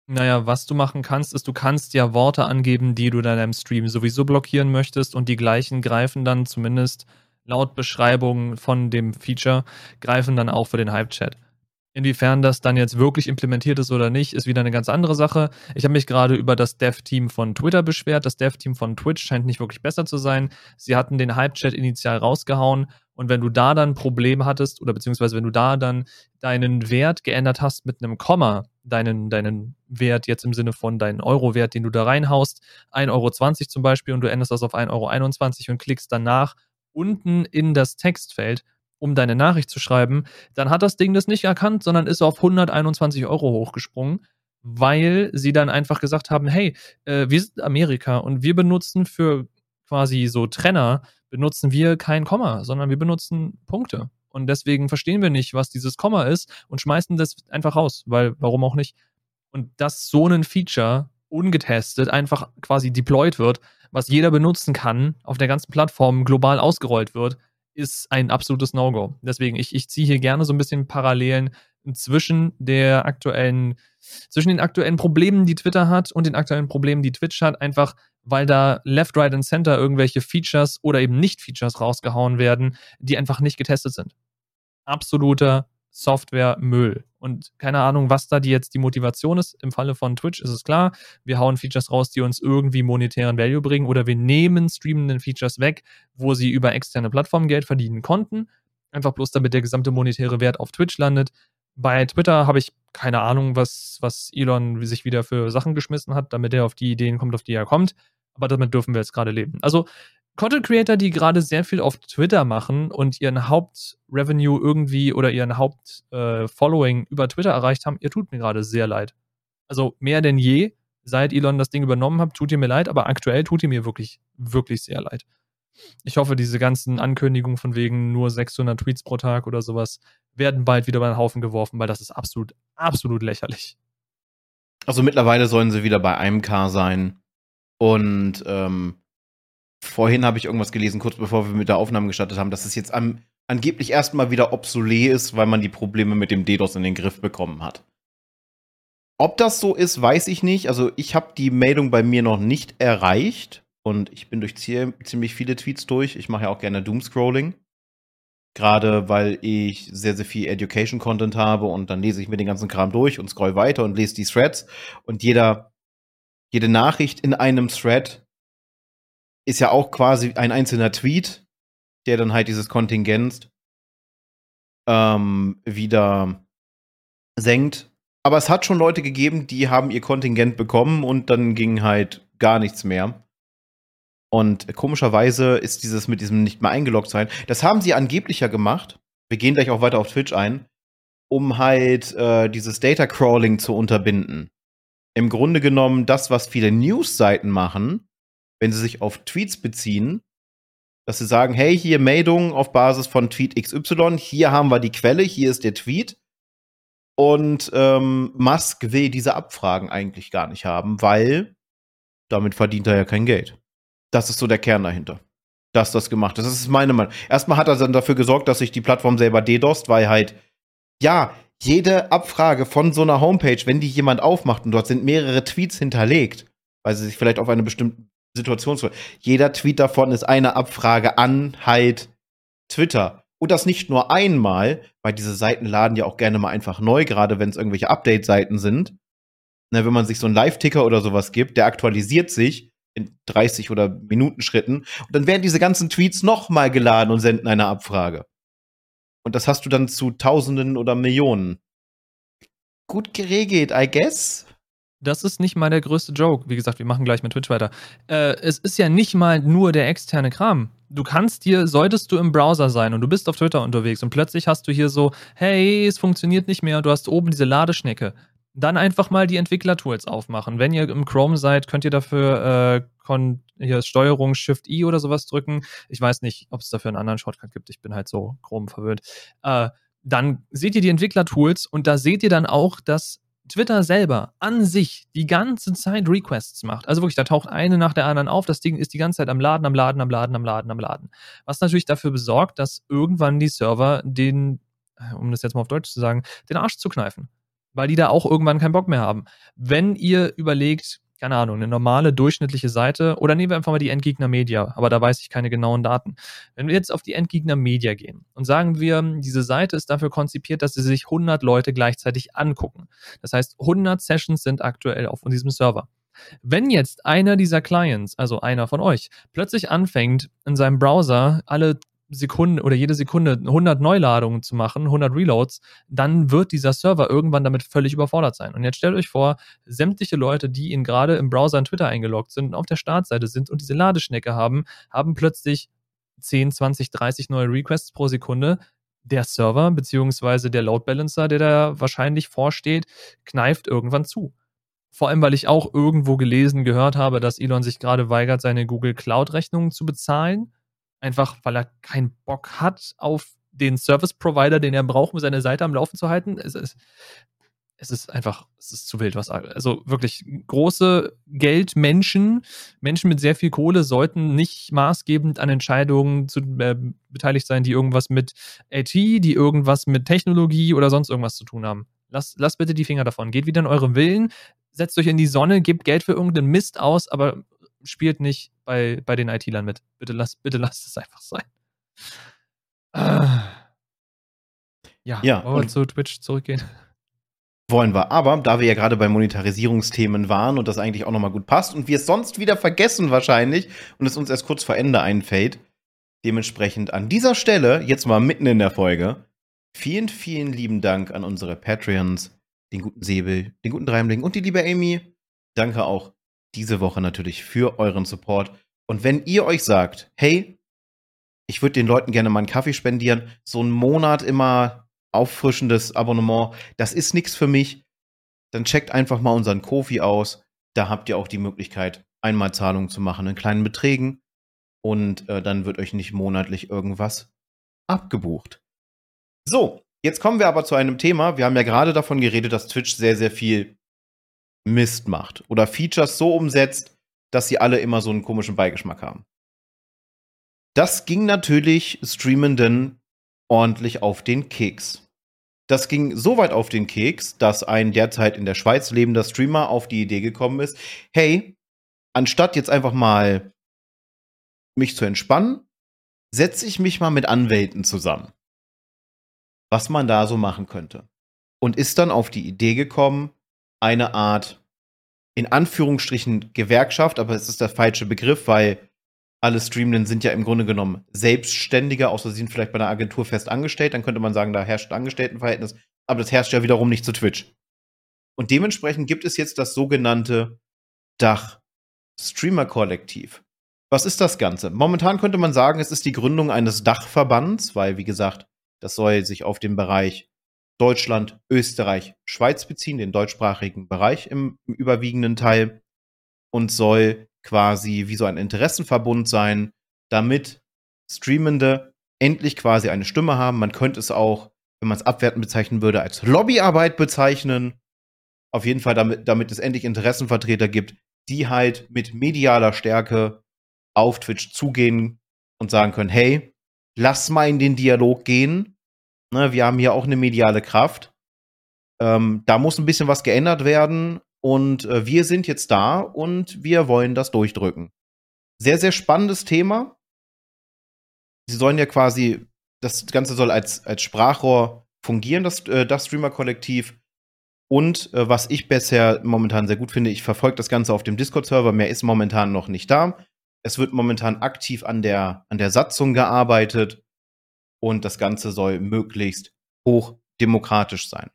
Naja, was du machen kannst, ist, du kannst ja Worte angeben, die du in deinem Stream sowieso blockieren möchtest und die gleichen greifen dann zumindest laut Beschreibung von dem Feature, greifen dann auch für den Hype-Chat. Inwiefern das dann jetzt wirklich implementiert ist oder nicht, ist wieder eine ganz andere Sache. Ich habe mich gerade über das Dev-Team von Twitter beschwert. Das Dev-Team von Twitch scheint nicht wirklich besser zu sein. Sie hatten den Hype-Chat initial rausgehauen und wenn du da dann Probleme hattest oder beziehungsweise wenn du da dann deinen Wert geändert hast mit einem Komma, deinen, deinen Wert jetzt im Sinne von deinen Euro-Wert, den du da reinhaust, 1,20 Euro zum Beispiel und du änderst das auf 1,21 Euro und klickst danach unten in das Textfeld, um deine Nachricht zu schreiben, dann hat das Ding das nicht erkannt, sondern ist auf 121 Euro hochgesprungen, weil sie dann einfach gesagt haben, hey, äh, wir sind Amerika und wir benutzen für quasi so Trenner, benutzen wir kein Komma, sondern wir benutzen Punkte. Und deswegen verstehen wir nicht, was dieses Komma ist und schmeißen das einfach raus, weil warum auch nicht? Und dass so ein Feature ungetestet einfach quasi deployed wird, was jeder benutzen kann, auf der ganzen Plattform global ausgerollt wird, ist ein absolutes No-Go. Deswegen, ich, ich ziehe hier gerne so ein bisschen Parallelen zwischen der aktuellen, zwischen den aktuellen Problemen, die Twitter hat und den aktuellen Problemen, die Twitch hat, einfach weil da Left, Right und Center irgendwelche Features oder eben Nicht-Features rausgehauen werden, die einfach nicht getestet sind. Absoluter Software-Müll. Und keine Ahnung, was da die jetzt die Motivation ist. Im Falle von Twitch ist es klar, wir hauen Features raus, die uns irgendwie monetären Value bringen oder wir nehmen streamenden Features weg, wo sie über externe Plattformen Geld verdienen konnten. Einfach bloß damit der gesamte monetäre Wert auf Twitch landet. Bei Twitter habe ich keine Ahnung, was, was Elon sich wieder für Sachen geschmissen hat, damit er auf die Ideen kommt, auf die er kommt. Aber damit dürfen wir jetzt gerade leben. Also Content Creator, die gerade sehr viel auf Twitter machen und ihren Hauptrevenue irgendwie oder ihren Hauptfollowing äh, über Twitter erreicht haben, ihr tut mir gerade sehr leid. Also mehr denn je, seit Elon das Ding übernommen hat, tut ihr mir leid, aber aktuell tut ihr mir wirklich, wirklich sehr leid. Ich hoffe, diese ganzen Ankündigungen von wegen nur 600 Tweets pro Tag oder sowas werden bald wieder über den Haufen geworfen, weil das ist absolut, absolut lächerlich. Also mittlerweile sollen sie wieder bei einem K sein. Und ähm, vorhin habe ich irgendwas gelesen, kurz bevor wir mit der Aufnahme gestartet haben, dass es jetzt am, angeblich erstmal wieder obsolet ist, weil man die Probleme mit dem DDoS in den Griff bekommen hat. Ob das so ist, weiß ich nicht. Also ich habe die Meldung bei mir noch nicht erreicht und ich bin durch ziemlich viele Tweets durch. Ich mache ja auch gerne Doomscrolling. Gerade weil ich sehr, sehr viel Education-Content habe und dann lese ich mir den ganzen Kram durch und scroll weiter und lese die Threads. Und jeder, jede Nachricht in einem Thread ist ja auch quasi ein einzelner Tweet, der dann halt dieses Kontingent ähm, wieder senkt. Aber es hat schon Leute gegeben, die haben ihr Kontingent bekommen und dann ging halt gar nichts mehr. Und komischerweise ist dieses mit diesem nicht mehr eingeloggt sein, das haben sie angeblich ja gemacht. Wir gehen gleich auch weiter auf Twitch ein, um halt äh, dieses Data Crawling zu unterbinden. Im Grunde genommen das, was viele News-Seiten machen, wenn sie sich auf Tweets beziehen, dass sie sagen, hey, hier Meldung auf Basis von Tweet XY, hier haben wir die Quelle, hier ist der Tweet. Und ähm, Musk will diese Abfragen eigentlich gar nicht haben, weil damit verdient er ja kein Geld. Das ist so der Kern dahinter. Dass das gemacht ist. Das ist meine Meinung. Erstmal hat er dann dafür gesorgt, dass sich die Plattform selber dedost, weil halt, ja, jede Abfrage von so einer Homepage, wenn die jemand aufmacht und dort sind mehrere Tweets hinterlegt, weil sie sich vielleicht auf eine bestimmte Situation zu. Jeder Tweet davon ist eine Abfrage an halt Twitter. Und das nicht nur einmal, weil diese Seiten laden ja auch gerne mal einfach neu, gerade wenn es irgendwelche Update-Seiten sind. Na, wenn man sich so einen Live-Ticker oder sowas gibt, der aktualisiert sich in 30 oder Minutenschritten. Und dann werden diese ganzen Tweets nochmal geladen und senden eine Abfrage. Und das hast du dann zu Tausenden oder Millionen. Gut geregelt, I guess. Das ist nicht mal der größte Joke. Wie gesagt, wir machen gleich mit Twitch weiter. Äh, es ist ja nicht mal nur der externe Kram. Du kannst dir, solltest du im Browser sein und du bist auf Twitter unterwegs und plötzlich hast du hier so, hey, es funktioniert nicht mehr du hast oben diese Ladeschnecke dann einfach mal die Entwicklertools aufmachen. Wenn ihr im Chrome seid, könnt ihr dafür äh, hier Steuerung Shift I oder sowas drücken. Ich weiß nicht, ob es dafür einen anderen Shortcut gibt. Ich bin halt so grob verwirrt. Äh, dann seht ihr die Entwickler-Tools und da seht ihr dann auch, dass Twitter selber an sich die ganze Zeit Requests macht. Also wirklich, da taucht eine nach der anderen auf. Das Ding ist die ganze Zeit am Laden, am Laden, am Laden, am Laden, am Laden. Was natürlich dafür besorgt, dass irgendwann die Server den, um das jetzt mal auf Deutsch zu sagen, den Arsch zu kneifen. Weil die da auch irgendwann keinen Bock mehr haben. Wenn ihr überlegt, keine Ahnung, eine normale durchschnittliche Seite oder nehmen wir einfach mal die Endgegner Media, aber da weiß ich keine genauen Daten. Wenn wir jetzt auf die Endgegner Media gehen und sagen wir, diese Seite ist dafür konzipiert, dass sie sich 100 Leute gleichzeitig angucken. Das heißt, 100 Sessions sind aktuell auf diesem Server. Wenn jetzt einer dieser Clients, also einer von euch, plötzlich anfängt, in seinem Browser alle Sekunde oder jede Sekunde 100 Neuladungen zu machen, 100 Reloads, dann wird dieser Server irgendwann damit völlig überfordert sein. Und jetzt stellt euch vor, sämtliche Leute, die ihn gerade im Browser in Twitter eingeloggt sind und auf der Startseite sind und diese Ladeschnecke haben, haben plötzlich 10, 20, 30 neue Requests pro Sekunde. Der Server beziehungsweise der Load Balancer, der da wahrscheinlich vorsteht, kneift irgendwann zu. Vor allem, weil ich auch irgendwo gelesen, gehört habe, dass Elon sich gerade weigert, seine Google Cloud-Rechnungen zu bezahlen Einfach, weil er keinen Bock hat auf den Service Provider, den er braucht, um seine Seite am Laufen zu halten. Es ist, es ist einfach, es ist zu wild, was, also wirklich große Geldmenschen, Menschen mit sehr viel Kohle sollten nicht maßgebend an Entscheidungen zu, äh, beteiligt sein, die irgendwas mit IT, die irgendwas mit Technologie oder sonst irgendwas zu tun haben. Lasst, lasst bitte die Finger davon. Geht wieder in eurem Willen, setzt euch in die Sonne, gebt Geld für irgendeinen Mist aus, aber spielt nicht bei, bei den IT-Lern mit. Bitte lasst, bitte lasst es einfach sein. Ah. Ja, ja wollen wir zu Twitch zurückgehen? Wollen wir. Aber da wir ja gerade bei Monetarisierungsthemen waren und das eigentlich auch nochmal gut passt und wir es sonst wieder vergessen wahrscheinlich und es uns erst kurz vor Ende einfällt, dementsprechend an dieser Stelle, jetzt mal mitten in der Folge, vielen, vielen lieben Dank an unsere Patreons, den guten Säbel, den guten Dreimling und die liebe Amy. Danke auch diese Woche natürlich für euren Support. Und wenn ihr euch sagt, hey, ich würde den Leuten gerne mal einen Kaffee spendieren, so einen Monat immer auffrischendes Abonnement, das ist nichts für mich, dann checkt einfach mal unseren Kofi aus. Da habt ihr auch die Möglichkeit, einmal Zahlungen zu machen in kleinen Beträgen. Und äh, dann wird euch nicht monatlich irgendwas abgebucht. So, jetzt kommen wir aber zu einem Thema. Wir haben ja gerade davon geredet, dass Twitch sehr, sehr viel Mist macht oder Features so umsetzt, dass sie alle immer so einen komischen Beigeschmack haben. Das ging natürlich Streamenden ordentlich auf den Keks. Das ging so weit auf den Keks, dass ein derzeit in der Schweiz lebender Streamer auf die Idee gekommen ist, hey, anstatt jetzt einfach mal mich zu entspannen, setze ich mich mal mit Anwälten zusammen. Was man da so machen könnte. Und ist dann auf die Idee gekommen, eine Art, in Anführungsstrichen, Gewerkschaft, aber es ist der falsche Begriff, weil alle Streamenden sind ja im Grunde genommen Selbstständiger, außer sie sind vielleicht bei einer Agentur fest angestellt, dann könnte man sagen, da herrscht ein Angestelltenverhältnis, aber das herrscht ja wiederum nicht zu Twitch. Und dementsprechend gibt es jetzt das sogenannte Dach Streamer Kollektiv. Was ist das Ganze? Momentan könnte man sagen, es ist die Gründung eines Dachverbands, weil, wie gesagt, das soll sich auf den Bereich Deutschland, Österreich, Schweiz beziehen, den deutschsprachigen Bereich im, überwiegenden Teil und soll quasi wie so ein Interessenverbund sein, damit Streamende endlich quasi eine Stimme haben. Man könnte es auch, wenn man es abwertend bezeichnen würde, als Lobbyarbeit bezeichnen. Auf jeden Fall, damit, damit es endlich Interessenvertreter gibt, die halt mit medialer Stärke auf Twitch zugehen und sagen können, hey, lass mal in den Dialog gehen Ne, wir haben hier auch eine mediale Kraft. Ähm, da muss ein bisschen was geändert werden und äh, wir sind jetzt da und wir wollen das durchdrücken. Sehr, sehr spannendes Thema. Sie sollen ja quasi, das Ganze soll als, als Sprachrohr fungieren, das, äh, das Streamer-Kollektiv. Und äh, was ich bisher momentan sehr gut finde, ich verfolge das Ganze auf dem Discord-Server, mehr ist momentan noch nicht da. Es wird momentan aktiv an der, an der Satzung gearbeitet und das Ganze soll möglichst hochdemokratisch sein.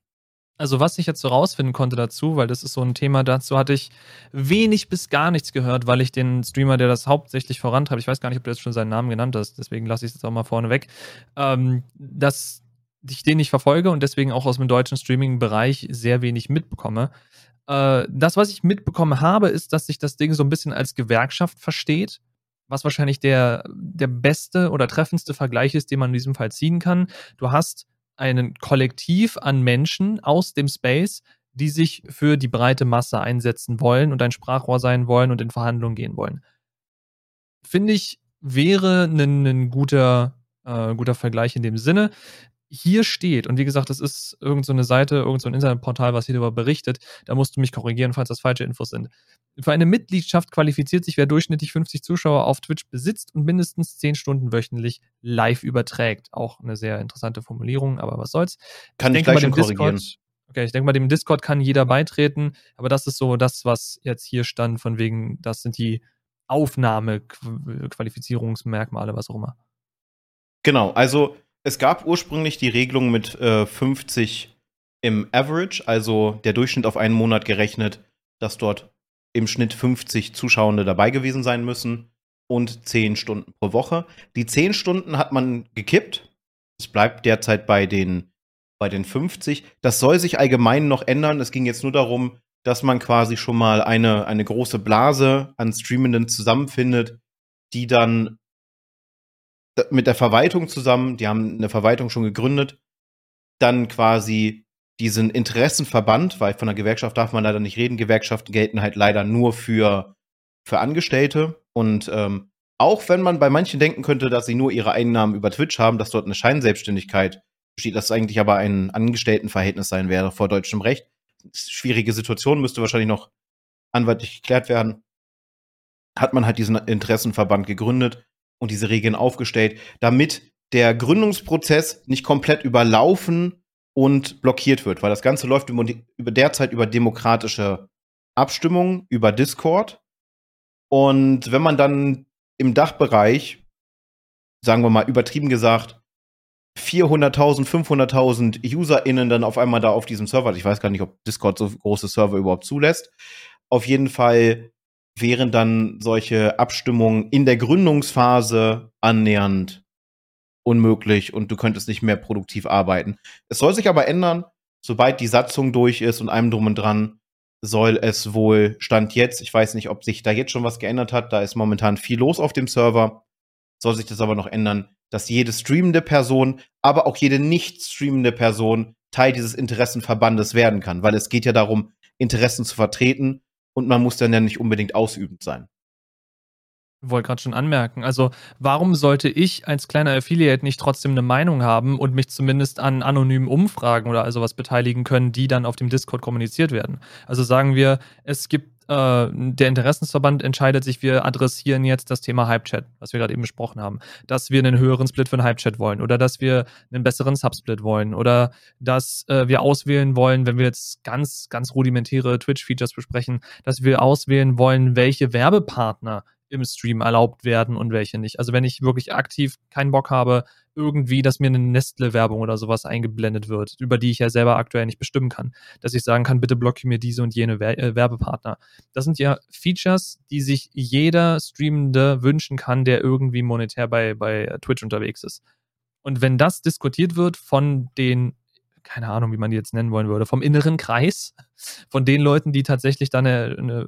Also was ich jetzt so rausfinden konnte dazu, weil das ist so ein Thema, dazu hatte ich wenig bis gar nichts gehört, weil ich den Streamer, der das hauptsächlich vorantreibt, ich weiß gar nicht, ob du jetzt schon seinen Namen genannt hast, deswegen lasse ich es jetzt auch mal vorne weg, ähm, dass ich den nicht verfolge und deswegen auch aus dem deutschen Streaming-Bereich sehr wenig mitbekomme. Äh, das, was ich mitbekommen habe, ist, dass sich das Ding so ein bisschen als Gewerkschaft versteht, was wahrscheinlich der, der beste oder treffendste Vergleich ist, den man in diesem Fall ziehen kann. Du hast ein Kollektiv an Menschen aus dem Space, die sich für die breite Masse einsetzen wollen und ein Sprachrohr sein wollen und in Verhandlungen gehen wollen. Finde ich, wäre ein, ein guter, äh, guter Vergleich in dem Sinne hier steht, und wie gesagt, das ist irgendeine so Seite, irgendein so Internetportal, was hier darüber berichtet, da musst du mich korrigieren, falls das falsche Infos sind. Für eine Mitgliedschaft qualifiziert sich, wer durchschnittlich 50 Zuschauer auf Twitch besitzt und mindestens 10 Stunden wöchentlich live überträgt. Auch eine sehr interessante Formulierung, aber was soll's. Kann ich, ich gleich schon korrigieren. Discord, okay, ich denke mal, dem Discord kann jeder beitreten, aber das ist so das, was jetzt hier stand, von wegen, das sind die Aufnahmequalifizierungsmerkmale, was auch immer. Genau, also es gab ursprünglich die Regelung mit äh, 50 im Average, also der Durchschnitt auf einen Monat gerechnet, dass dort im Schnitt 50 Zuschauende dabei gewesen sein müssen und 10 Stunden pro Woche. Die 10 Stunden hat man gekippt. Es bleibt derzeit bei den, bei den 50. Das soll sich allgemein noch ändern. Es ging jetzt nur darum, dass man quasi schon mal eine, eine große Blase an Streamenden zusammenfindet, die dann mit der Verwaltung zusammen, die haben eine Verwaltung schon gegründet, dann quasi diesen Interessenverband, weil von der Gewerkschaft darf man leider nicht reden, Gewerkschaften gelten halt leider nur für, für Angestellte und ähm, auch wenn man bei manchen denken könnte, dass sie nur ihre Einnahmen über Twitch haben, dass dort eine Scheinselbstständigkeit besteht, dass eigentlich aber ein Angestelltenverhältnis sein wäre vor deutschem Recht. Schwierige Situation, müsste wahrscheinlich noch anwaltlich geklärt werden. Hat man halt diesen Interessenverband gegründet und diese Regeln aufgestellt, damit der Gründungsprozess nicht komplett überlaufen und blockiert wird, weil das Ganze läuft über, über derzeit über demokratische Abstimmungen, über Discord. Und wenn man dann im Dachbereich, sagen wir mal übertrieben gesagt, 400.000, 500.000 UserInnen dann auf einmal da auf diesem Server, ich weiß gar nicht, ob Discord so große Server überhaupt zulässt, auf jeden Fall wären dann solche Abstimmungen in der Gründungsphase annähernd unmöglich und du könntest nicht mehr produktiv arbeiten. Es soll sich aber ändern, sobald die Satzung durch ist und einem drum und dran soll es wohl Stand jetzt, ich weiß nicht, ob sich da jetzt schon was geändert hat, da ist momentan viel los auf dem Server, soll sich das aber noch ändern, dass jede streamende Person, aber auch jede nicht streamende Person Teil dieses Interessenverbandes werden kann, weil es geht ja darum, Interessen zu vertreten und man muss dann ja nicht unbedingt ausübend sein. Wollte gerade schon anmerken. Also, warum sollte ich als kleiner Affiliate nicht trotzdem eine Meinung haben und mich zumindest an anonymen Umfragen oder also was beteiligen können, die dann auf dem Discord kommuniziert werden? Also sagen wir, es gibt äh, der Interessensverband entscheidet sich, wir adressieren jetzt das Thema Hype-Chat, was wir gerade eben besprochen haben, dass wir einen höheren Split für den Hype-Chat wollen oder dass wir einen besseren Subsplit wollen oder dass äh, wir auswählen wollen, wenn wir jetzt ganz, ganz rudimentäre Twitch-Features besprechen, dass wir auswählen wollen, welche Werbepartner im Stream erlaubt werden und welche nicht. Also wenn ich wirklich aktiv keinen Bock habe, irgendwie, dass mir eine Nestle-Werbung oder sowas eingeblendet wird, über die ich ja selber aktuell nicht bestimmen kann, dass ich sagen kann, bitte blockiere mir diese und jene äh, Werbepartner. Das sind ja Features, die sich jeder Streamende wünschen kann, der irgendwie monetär bei, bei Twitch unterwegs ist. Und wenn das diskutiert wird von den keine Ahnung, wie man die jetzt nennen wollen würde, vom inneren Kreis, von den Leuten, die tatsächlich dann eine, eine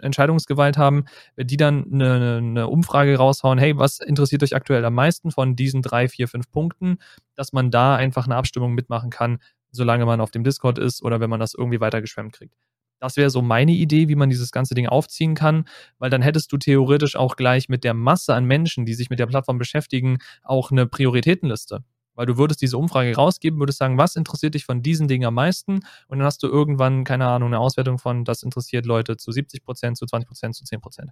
Entscheidungsgewalt haben, die dann eine, eine, Umfrage raushauen, hey, was interessiert euch aktuell am meisten von diesen drei, vier, fünf Punkten, dass man da einfach eine Abstimmung mitmachen kann, solange man auf dem Discord ist oder wenn man das irgendwie weitergeschwemmt kriegt. Das wäre so meine Idee, wie man dieses ganze Ding aufziehen kann, weil dann hättest du theoretisch auch gleich mit der Masse an Menschen, die sich mit der Plattform beschäftigen, auch eine Prioritätenliste. Weil du würdest diese Umfrage rausgeben, würdest sagen, was interessiert dich von diesen Dingen am meisten? Und dann hast du irgendwann, keine Ahnung, eine Auswertung von, das interessiert Leute zu 70 Prozent, zu 20 Prozent, zu 10 Prozent.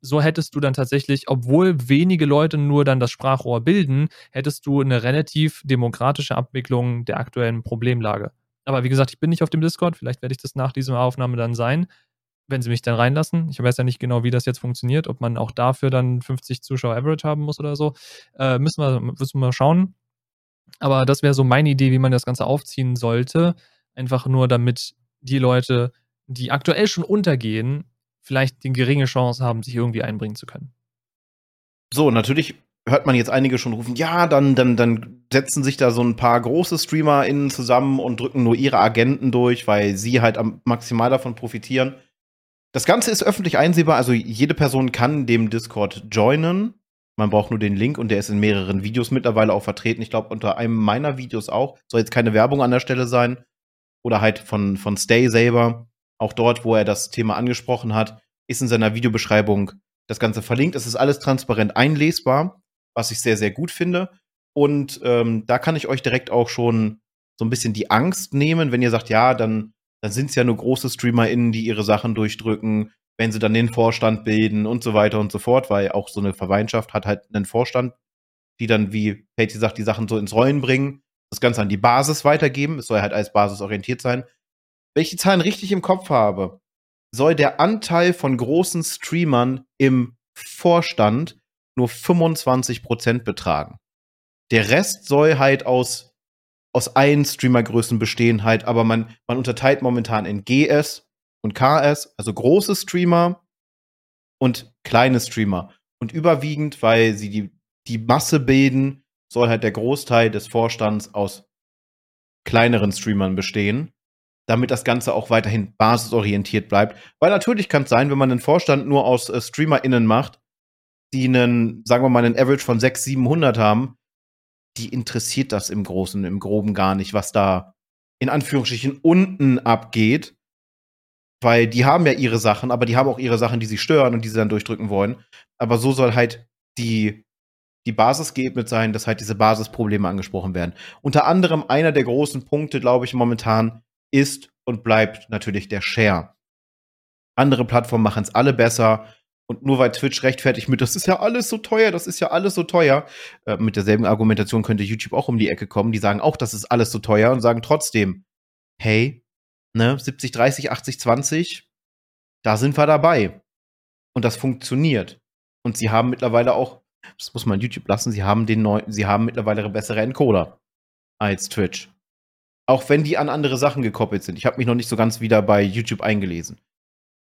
So hättest du dann tatsächlich, obwohl wenige Leute nur dann das Sprachrohr bilden, hättest du eine relativ demokratische Abwicklung der aktuellen Problemlage. Aber wie gesagt, ich bin nicht auf dem Discord, vielleicht werde ich das nach dieser Aufnahme dann sein wenn sie mich dann reinlassen. Ich weiß ja nicht genau, wie das jetzt funktioniert, ob man auch dafür dann 50 Zuschauer Average haben muss oder so. Äh, müssen, wir, müssen wir schauen. Aber das wäre so meine Idee, wie man das Ganze aufziehen sollte. Einfach nur, damit die Leute, die aktuell schon untergehen, vielleicht die geringe Chance haben, sich irgendwie einbringen zu können. So, natürlich hört man jetzt einige schon rufen, ja, dann, dann, dann setzen sich da so ein paar große StreamerInnen zusammen und drücken nur ihre Agenten durch, weil sie halt am maximal davon profitieren. Das Ganze ist öffentlich einsehbar, also jede Person kann dem Discord joinen. Man braucht nur den Link und der ist in mehreren Videos mittlerweile auch vertreten. Ich glaube, unter einem meiner Videos auch. Soll jetzt keine Werbung an der Stelle sein. Oder halt von, von Stay selber. Auch dort, wo er das Thema angesprochen hat, ist in seiner Videobeschreibung das Ganze verlinkt. Es ist alles transparent einlesbar, was ich sehr, sehr gut finde. Und ähm, da kann ich euch direkt auch schon so ein bisschen die Angst nehmen, wenn ihr sagt, ja, dann, dann sind es ja nur große StreamerInnen, die ihre Sachen durchdrücken, wenn sie dann den Vorstand bilden und so weiter und so fort, weil auch so eine Verwandtschaft hat halt einen Vorstand, die dann, wie Patty sagt, die Sachen so ins Rollen bringen, das Ganze an die Basis weitergeben. Es soll halt als Basis orientiert sein. Wenn ich die Zahlen richtig im Kopf habe, soll der Anteil von großen Streamern im Vorstand nur 25% betragen. Der Rest soll halt aus, aus allen Streamergrößen bestehen, halt, aber man, man unterteilt momentan in GS und KS, also große Streamer und kleine Streamer. Und überwiegend, weil sie die, die Masse bilden, soll halt der Großteil des Vorstands aus kleineren Streamern bestehen damit das Ganze auch weiterhin basisorientiert bleibt. Weil natürlich kann es sein, wenn man einen Vorstand nur aus äh, StreamerInnen macht, die einen, sagen wir mal, einen Average von 600, 700 haben, die interessiert das im Großen, im Groben gar nicht, was da in Anführungsstrichen unten abgeht. Weil die haben ja ihre Sachen, aber die haben auch ihre Sachen, die sie stören und die sie dann durchdrücken wollen. Aber so soll halt die, die Basis geebnet sein, dass halt diese Basisprobleme angesprochen werden. Unter anderem einer der großen Punkte, glaube ich, momentan ist und bleibt natürlich der Share. Andere Plattformen machen es alle besser. Und nur weil Twitch rechtfertigt mit, das ist ja alles so teuer, das ist ja alles so teuer. Äh, mit derselben Argumentation könnte YouTube auch um die Ecke kommen. Die sagen auch, das ist alles so teuer und sagen trotzdem, hey, ne, 70, 30, 80, 20, da sind wir dabei. Und das funktioniert. Und sie haben mittlerweile auch, das muss man YouTube lassen, sie haben den neuen, sie haben mittlerweile bessere Encoder als Twitch. Auch wenn die an andere Sachen gekoppelt sind. Ich habe mich noch nicht so ganz wieder bei YouTube eingelesen.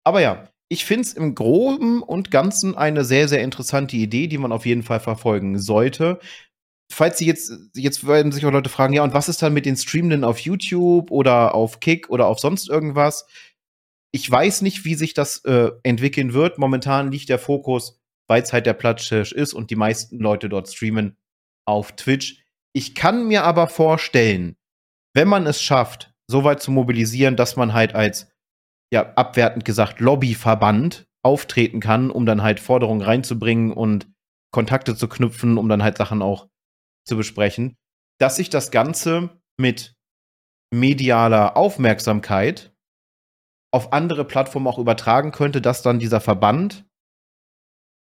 Aber ja, ich finde es im Groben und Ganzen eine sehr, sehr interessante Idee, die man auf jeden Fall verfolgen sollte. Falls Sie jetzt, jetzt werden sich auch Leute fragen, ja, und was ist dann mit den Streamenden auf YouTube oder auf Kick oder auf sonst irgendwas? Ich weiß nicht, wie sich das äh, entwickeln wird. Momentan liegt der Fokus, weil es halt der Platzhirsch ist und die meisten Leute dort streamen auf Twitch. Ich kann mir aber vorstellen, wenn man es schafft, so weit zu mobilisieren, dass man halt als, ja, abwertend gesagt, Lobbyverband auftreten kann, um dann halt Forderungen reinzubringen und Kontakte zu knüpfen, um dann halt Sachen auch zu besprechen, dass sich das Ganze mit medialer Aufmerksamkeit auf andere Plattformen auch übertragen könnte, dass dann dieser Verband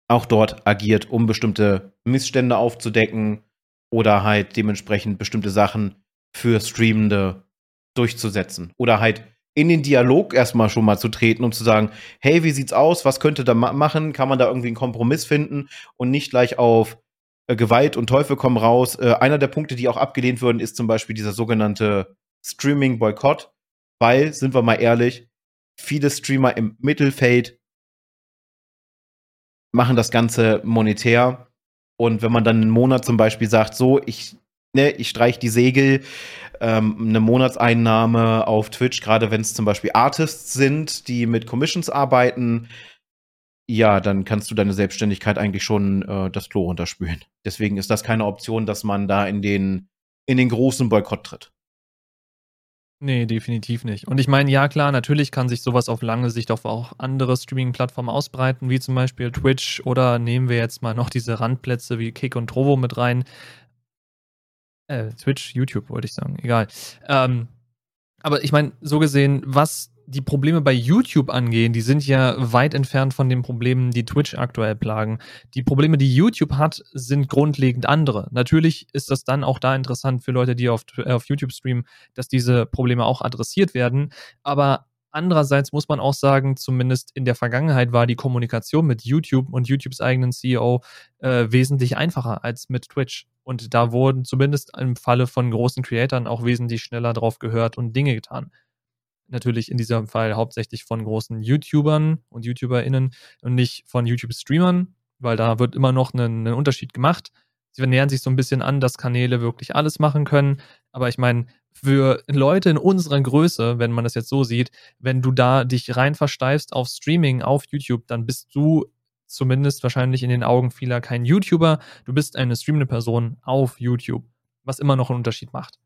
auch dort agiert, um bestimmte Missstände aufzudecken oder halt dementsprechend bestimmte Sachen für Streamende durchzusetzen. Oder halt in den Dialog erstmal schon mal zu treten, um zu sagen, hey, wie sieht's aus? Was könnte da ma machen? Kann man da irgendwie einen Kompromiss finden und nicht gleich auf äh, Gewalt und Teufel kommen raus? Äh, einer der Punkte, die auch abgelehnt würden, ist zum Beispiel dieser sogenannte Streaming-Boykott, weil, sind wir mal ehrlich, viele Streamer im Mittelfeld machen das Ganze monetär. Und wenn man dann einen Monat zum Beispiel sagt, so, ich ne, ich streiche die Segel, ähm, eine Monatseinnahme auf Twitch, gerade wenn es zum Beispiel Artists sind, die mit Commissions arbeiten, ja, dann kannst du deine Selbstständigkeit eigentlich schon äh, das Klo runterspülen. Deswegen ist das keine Option, dass man da in den, in den großen Boykott tritt. Nee, definitiv nicht. Und ich meine, ja klar, natürlich kann sich sowas auf lange Sicht auf auch andere Streaming-Plattformen ausbreiten, wie zum Beispiel Twitch oder nehmen wir jetzt mal noch diese Randplätze wie Kick und Trovo mit rein. Äh, Twitch, YouTube wollte ich sagen, egal. Ähm, aber ich meine, so gesehen, was die Probleme bei YouTube angehen, die sind ja weit entfernt von den Problemen, die Twitch aktuell plagen. Die Probleme, die YouTube hat, sind grundlegend andere. Natürlich ist das dann auch da interessant für Leute, die auf, auf YouTube streamen, dass diese Probleme auch adressiert werden. Aber Andererseits muss man auch sagen, zumindest in der Vergangenheit war die Kommunikation mit YouTube und YouTubes eigenen CEO äh, wesentlich einfacher als mit Twitch. Und da wurden zumindest im Falle von großen Creatoren auch wesentlich schneller drauf gehört und Dinge getan. Natürlich in diesem Fall hauptsächlich von großen YouTubern und YouTuberInnen und nicht von YouTube-Streamern. weil da wird immer noch ein, Unterschied gemacht. Sie nähern sich so ein bisschen an, dass Kanäle wirklich alles machen können. Aber ich meine, für Leute in unserer Größe, wenn man das jetzt so sieht, wenn du da dich rein versteifst auf Streaming auf YouTube, dann bist du zumindest wahrscheinlich in den Augen vieler kein YouTuber. Du bist eine streamende Person auf YouTube, was immer noch einen Unterschied macht.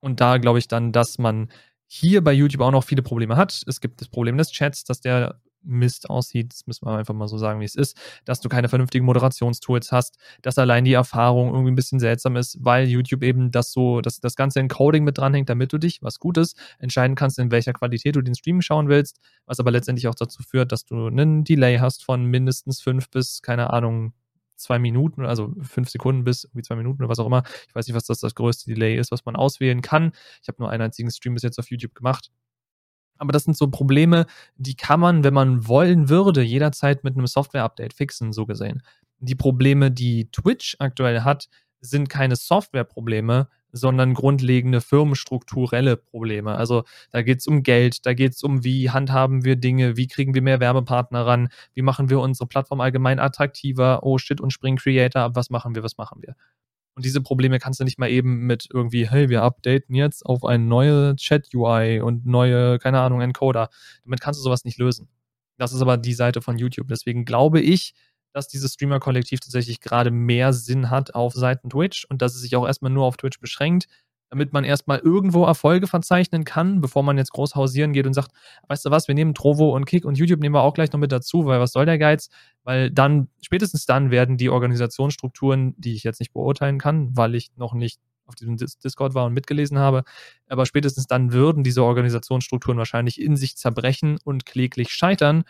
Und da glaube ich dann, dass man hier bei YouTube auch noch viele Probleme hat. Es gibt das Problem des Chats, dass der Mist aussieht, das müssen wir einfach mal so sagen, wie es ist, dass du keine vernünftigen Moderationstools hast, dass allein die Erfahrung irgendwie ein bisschen seltsam ist, weil YouTube eben das so, dass das ganze Encoding mit dranhängt, damit du dich, was gut ist, entscheiden kannst, in welcher Qualität du den Stream schauen willst, was aber letztendlich auch dazu führt, dass du einen Delay hast von mindestens fünf bis, keine Ahnung, zwei Minuten, also fünf Sekunden bis irgendwie zwei Minuten oder was auch immer. Ich weiß nicht, was das das größte Delay ist, was man auswählen kann. Ich habe nur einen einzigen Stream bis jetzt auf YouTube gemacht. Aber das sind so Probleme, die kann man, wenn man wollen würde, jederzeit mit einem Software-Update fixen, so gesehen. Die Probleme, die Twitch aktuell hat, sind keine Software-Probleme, sondern grundlegende firmenstrukturelle Probleme. Also da geht es um Geld, da geht es um, wie handhaben wir Dinge, wie kriegen wir mehr Werbepartner ran, wie machen wir unsere Plattform allgemein attraktiver, oh shit, und Spring Creator ab, was machen wir, was machen wir. Und diese Probleme kannst du nicht mal eben mit irgendwie, hey, wir updaten jetzt auf eine neue Chat-UI und neue, keine Ahnung, Encoder. Damit kannst du sowas nicht lösen. Das ist aber die Seite von YouTube. Deswegen glaube ich, dass dieses Streamer-Kollektiv tatsächlich gerade mehr Sinn hat auf Seiten Twitch und dass es sich auch erstmal nur auf Twitch beschränkt, damit man erstmal irgendwo Erfolge verzeichnen kann, bevor man jetzt groß hausieren geht und sagt, weißt du was, wir nehmen Trovo und Kick und YouTube nehmen wir auch gleich noch mit dazu, weil was soll der Geiz? Weil dann, spätestens dann werden die Organisationsstrukturen, die ich jetzt nicht beurteilen kann, weil ich noch nicht auf diesem Discord war und mitgelesen habe, aber spätestens dann würden diese Organisationsstrukturen wahrscheinlich in sich zerbrechen und kläglich scheitern.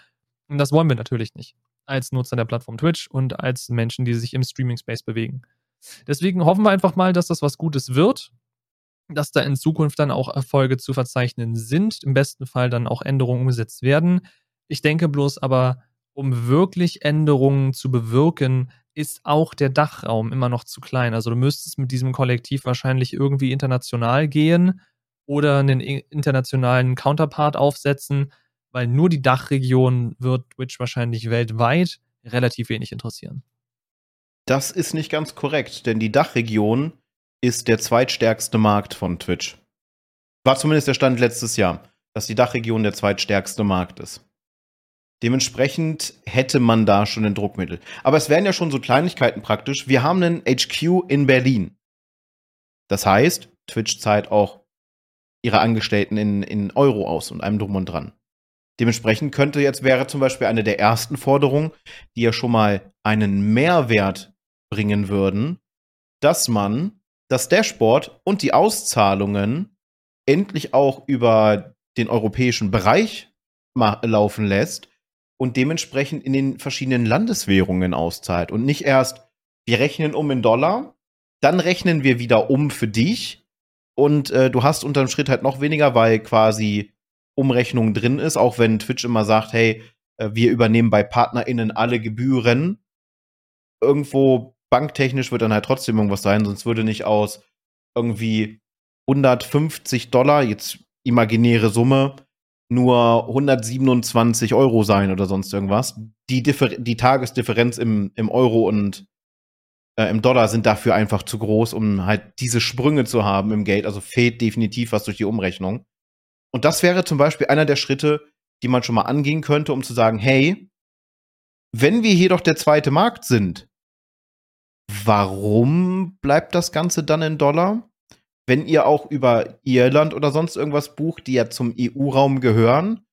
Und das wollen wir natürlich nicht als Nutzer der Plattform Twitch und als Menschen, die sich im Streaming-Space bewegen. Deswegen hoffen wir einfach mal, dass das was Gutes wird, dass da in Zukunft dann auch Erfolge zu verzeichnen sind, im besten Fall dann auch Änderungen umgesetzt werden. Ich denke bloß aber, um wirklich Änderungen zu bewirken, ist auch der Dachraum immer noch zu klein. Also du müsstest mit diesem Kollektiv wahrscheinlich irgendwie international gehen oder einen internationalen Counterpart aufsetzen, weil nur die Dachregion wird Twitch wahrscheinlich weltweit relativ wenig interessieren. Das ist nicht ganz korrekt, denn die Dachregion ist der zweitstärkste Markt von Twitch. War zumindest der Stand letztes Jahr, dass die Dachregion der zweitstärkste Markt ist. Dementsprechend hätte man da schon ein Druckmittel. Aber es wären ja schon so Kleinigkeiten praktisch. Wir haben einen HQ in Berlin. Das heißt, Twitch zahlt auch ihre Angestellten in, in Euro aus und einem drum und dran. Dementsprechend könnte jetzt wäre zum Beispiel eine der ersten Forderungen, die ja schon mal einen Mehrwert bringen würden, dass man das Dashboard und die Auszahlungen endlich auch über den europäischen Bereich laufen lässt und dementsprechend in den verschiedenen Landeswährungen auszahlt und nicht erst, wir rechnen um in Dollar, dann rechnen wir wieder um für dich und äh, du hast unterm Schritt halt noch weniger, weil quasi Umrechnung drin ist, auch wenn Twitch immer sagt, hey, äh, wir übernehmen bei PartnerInnen alle Gebühren. Irgendwo banktechnisch wird dann halt trotzdem irgendwas sein, sonst würde nicht aus irgendwie 150 Dollar, jetzt imaginäre Summe, nur 127 Euro sein oder sonst irgendwas. Die, Differ die Tagesdifferenz im, im Euro und äh, im Dollar sind dafür einfach zu groß, um halt diese Sprünge zu haben im Geld. Also fehlt definitiv was durch die Umrechnung. Und das wäre zum Beispiel einer der Schritte, die man schon mal angehen könnte, um zu sagen, hey, wenn wir hier doch der zweite Markt sind, warum bleibt das Ganze dann in Dollar? Wenn ihr auch über Irland oder sonst irgendwas bucht, die ja zum EU-Raum gehören,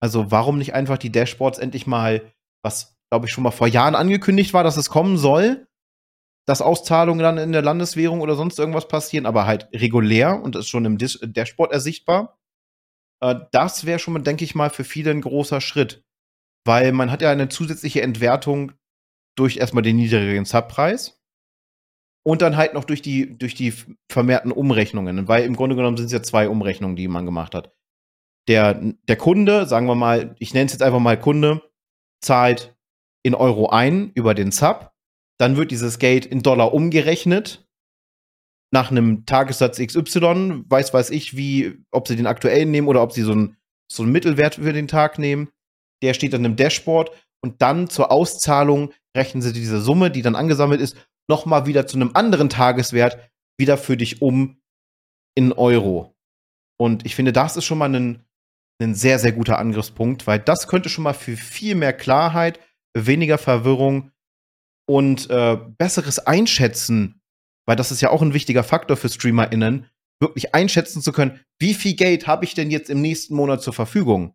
also warum nicht einfach die Dashboards endlich mal, was glaube ich schon mal vor Jahren angekündigt war, dass es kommen soll, dass Auszahlungen dann in der Landeswährung oder sonst irgendwas passieren, aber halt regulär und ist schon im Dashboard ersichtbar. Äh, das wäre schon mal, denke ich mal, für viele ein großer Schritt. Weil man hat ja eine zusätzliche Entwertung durch erstmal den niedrigeren Subpreis und dann halt noch durch die, durch die vermehrten Umrechnungen. Weil im Grunde genommen sind es ja zwei Umrechnungen, die man gemacht hat. Der, der Kunde, sagen wir mal, ich nenne es jetzt einfach mal Kunde, zahlt in Euro ein über den Sub. Dann wird dieses Geld in Dollar umgerechnet nach einem Tagessatz XY, weiß weiß ich, wie, ob sie den aktuellen nehmen oder ob sie so einen so Mittelwert für den Tag nehmen. Der steht dann im Dashboard und dann zur Auszahlung rechnen sie diese Summe, die dann angesammelt ist, nochmal wieder zu einem anderen Tageswert wieder für dich um in Euro. Und ich finde, das ist schon mal ein, ein sehr, sehr guter Angriffspunkt, weil das könnte schon mal für viel mehr Klarheit, weniger Verwirrung und äh, besseres Einschätzen, weil das ist ja auch ein wichtiger Faktor für StreamerInnen, wirklich einschätzen zu können, wie viel Geld habe ich denn jetzt im nächsten Monat zur Verfügung?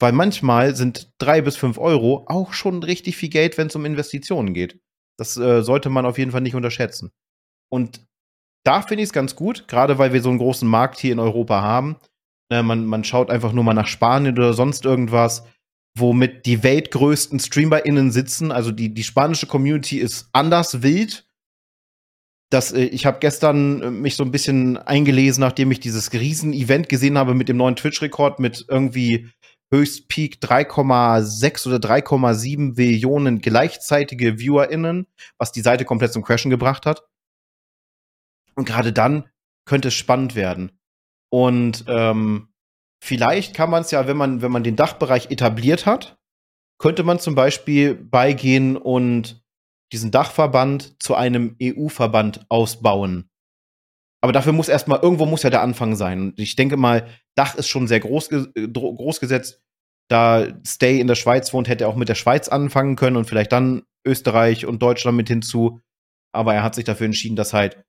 Weil manchmal sind drei bis fünf Euro auch schon richtig viel Geld, wenn es um Investitionen geht. Das äh, sollte man auf jeden Fall nicht unterschätzen. Und da finde ich es ganz gut, gerade weil wir so einen großen Markt hier in Europa haben. Ne, man, man schaut einfach nur mal nach Spanien oder sonst irgendwas, womit die weltgrößten StreamerInnen sitzen. Also die, die spanische Community ist anders wild das, äh, ich habe gestern äh, mich so ein bisschen eingelesen, nachdem ich dieses Riesen-Event gesehen habe mit dem neuen Twitch-Rekord mit irgendwie Höchstpeak 3,6 oder 3,7 Millionen gleichzeitige ViewerInnen, was die Seite komplett zum Crashen gebracht hat. Und gerade dann könnte es spannend werden. Und ähm, vielleicht kann man es ja, wenn man, wenn man den Dachbereich etabliert hat, könnte man zum Beispiel beigehen und diesen Dachverband zu einem EU-Verband ausbauen. Aber dafür muss erstmal, irgendwo muss ja der Anfang sein. Und ich denke mal, Dach ist schon sehr groß, äh, groß gesetzt. Da Stay in der Schweiz wohnt, hätte er auch mit der Schweiz anfangen können und vielleicht dann Österreich und Deutschland mit hinzu. Aber er hat sich dafür entschieden, das halt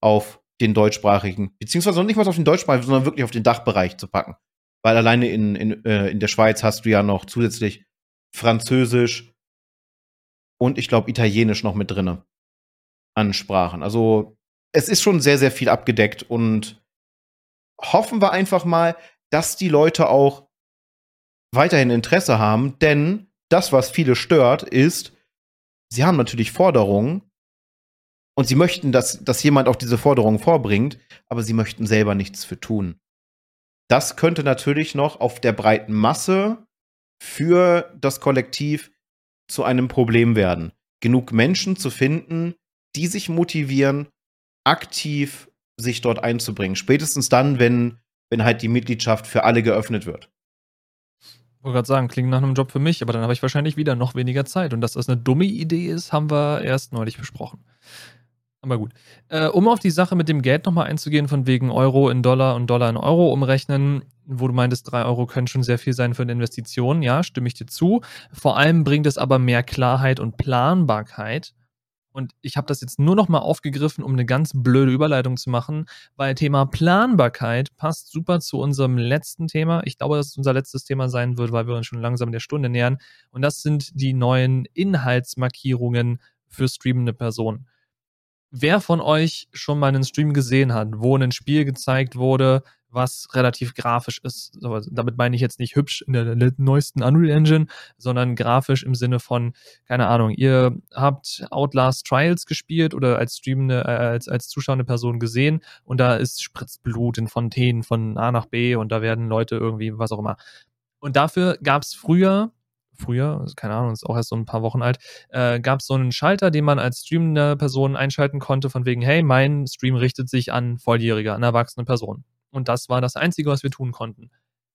auf den deutschsprachigen, beziehungsweise nicht mal auf den deutschsprachigen, sondern wirklich auf den Dachbereich zu packen. Weil alleine in, in, äh, in der Schweiz hast du ja noch zusätzlich Französisch, und ich glaube Italienisch noch mit drinne an Sprachen. Also es ist schon sehr, sehr viel abgedeckt und hoffen wir einfach mal, dass die Leute auch weiterhin Interesse haben, denn das, was viele stört, ist, sie haben natürlich Forderungen und sie möchten, dass, dass jemand auch diese Forderungen vorbringt, aber sie möchten selber nichts für tun. Das könnte natürlich noch auf der breiten Masse für das Kollektiv zu einem Problem werden. Genug Menschen zu finden, die sich motivieren, aktiv sich dort einzubringen. Spätestens dann, wenn, wenn halt die Mitgliedschaft für alle geöffnet wird. Ich wollte gerade sagen, klingt nach einem Job für mich, aber dann habe ich wahrscheinlich wieder noch weniger Zeit. Und dass das eine dumme Idee ist, haben wir erst neulich besprochen. Aber gut. Äh, um auf die Sache mit dem Geld nochmal einzugehen, von wegen Euro in Dollar und Dollar in Euro umrechnen, wo du meintest, 3 Euro können schon sehr viel sein für eine Investition. Ja, stimme ich dir zu. Vor allem bringt es aber mehr Klarheit und Planbarkeit. Und ich habe das jetzt nur nochmal aufgegriffen, um eine ganz blöde Überleitung zu machen, weil Thema Planbarkeit passt super zu unserem letzten Thema. Ich glaube, dass es unser letztes Thema sein wird, weil wir uns schon langsam der Stunde nähern. Und das sind die neuen Inhaltsmarkierungen für streamende Personen. Wer von euch schon mal einen Stream gesehen hat, wo ein Spiel gezeigt wurde, was relativ grafisch ist. damit meine ich jetzt nicht hübsch in der neuesten Unreal Engine, sondern grafisch im Sinne von, keine Ahnung, ihr habt Outlast Trials gespielt oder als streamende, äh, als, als zuschauende Person gesehen und da ist spritzt Blut in Fontänen von A nach B und da werden Leute irgendwie, was auch immer. Und dafür gab es früher früher, also keine Ahnung, ist auch erst so ein paar Wochen alt, äh, gab es so einen Schalter, den man als streamende Person einschalten konnte, von wegen, hey, mein Stream richtet sich an Volljährige, an erwachsene Personen. Und das war das Einzige, was wir tun konnten.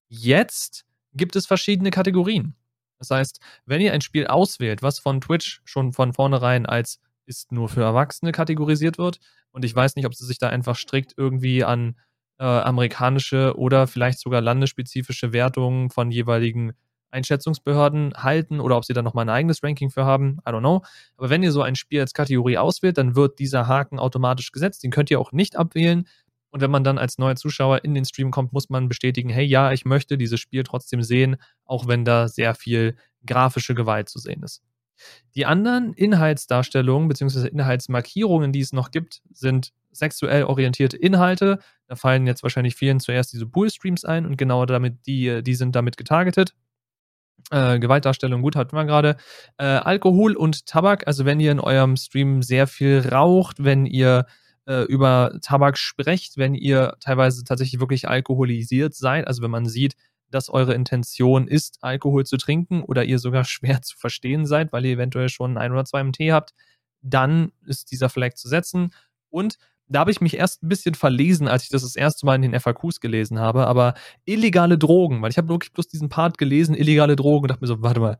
Jetzt gibt es verschiedene Kategorien. Das heißt, wenn ihr ein Spiel auswählt, was von Twitch schon von vornherein als ist nur für Erwachsene kategorisiert wird, und ich weiß nicht, ob sie sich da einfach strikt irgendwie an äh, amerikanische oder vielleicht sogar landesspezifische Wertungen von jeweiligen Einschätzungsbehörden halten oder ob sie da nochmal ein eigenes Ranking für haben. I don't know. Aber wenn ihr so ein Spiel als Kategorie auswählt, dann wird dieser Haken automatisch gesetzt. Den könnt ihr auch nicht abwählen. Und wenn man dann als neuer Zuschauer in den Stream kommt, muss man bestätigen, hey, ja, ich möchte dieses Spiel trotzdem sehen, auch wenn da sehr viel grafische Gewalt zu sehen ist. Die anderen Inhaltsdarstellungen bzw. Inhaltsmarkierungen, die es noch gibt, sind sexuell orientierte Inhalte. Da fallen jetzt wahrscheinlich vielen zuerst diese Pool-Streams ein und genau damit, die, die sind damit getargetet. Äh, Gewaltdarstellung, gut, hatten wir gerade. Äh, Alkohol und Tabak, also wenn ihr in eurem Stream sehr viel raucht, wenn ihr äh, über Tabak sprecht, wenn ihr teilweise tatsächlich wirklich alkoholisiert seid, also wenn man sieht, dass eure Intention ist, Alkohol zu trinken oder ihr sogar schwer zu verstehen seid, weil ihr eventuell schon ein oder zwei im Tee habt, dann ist dieser Flag zu setzen. Und da habe ich mich erst ein bisschen verlesen, als ich das das erste Mal in den FAQs gelesen habe, aber illegale Drogen, weil ich habe wirklich bloß diesen Part gelesen, illegale Drogen und dachte mir so, warte mal,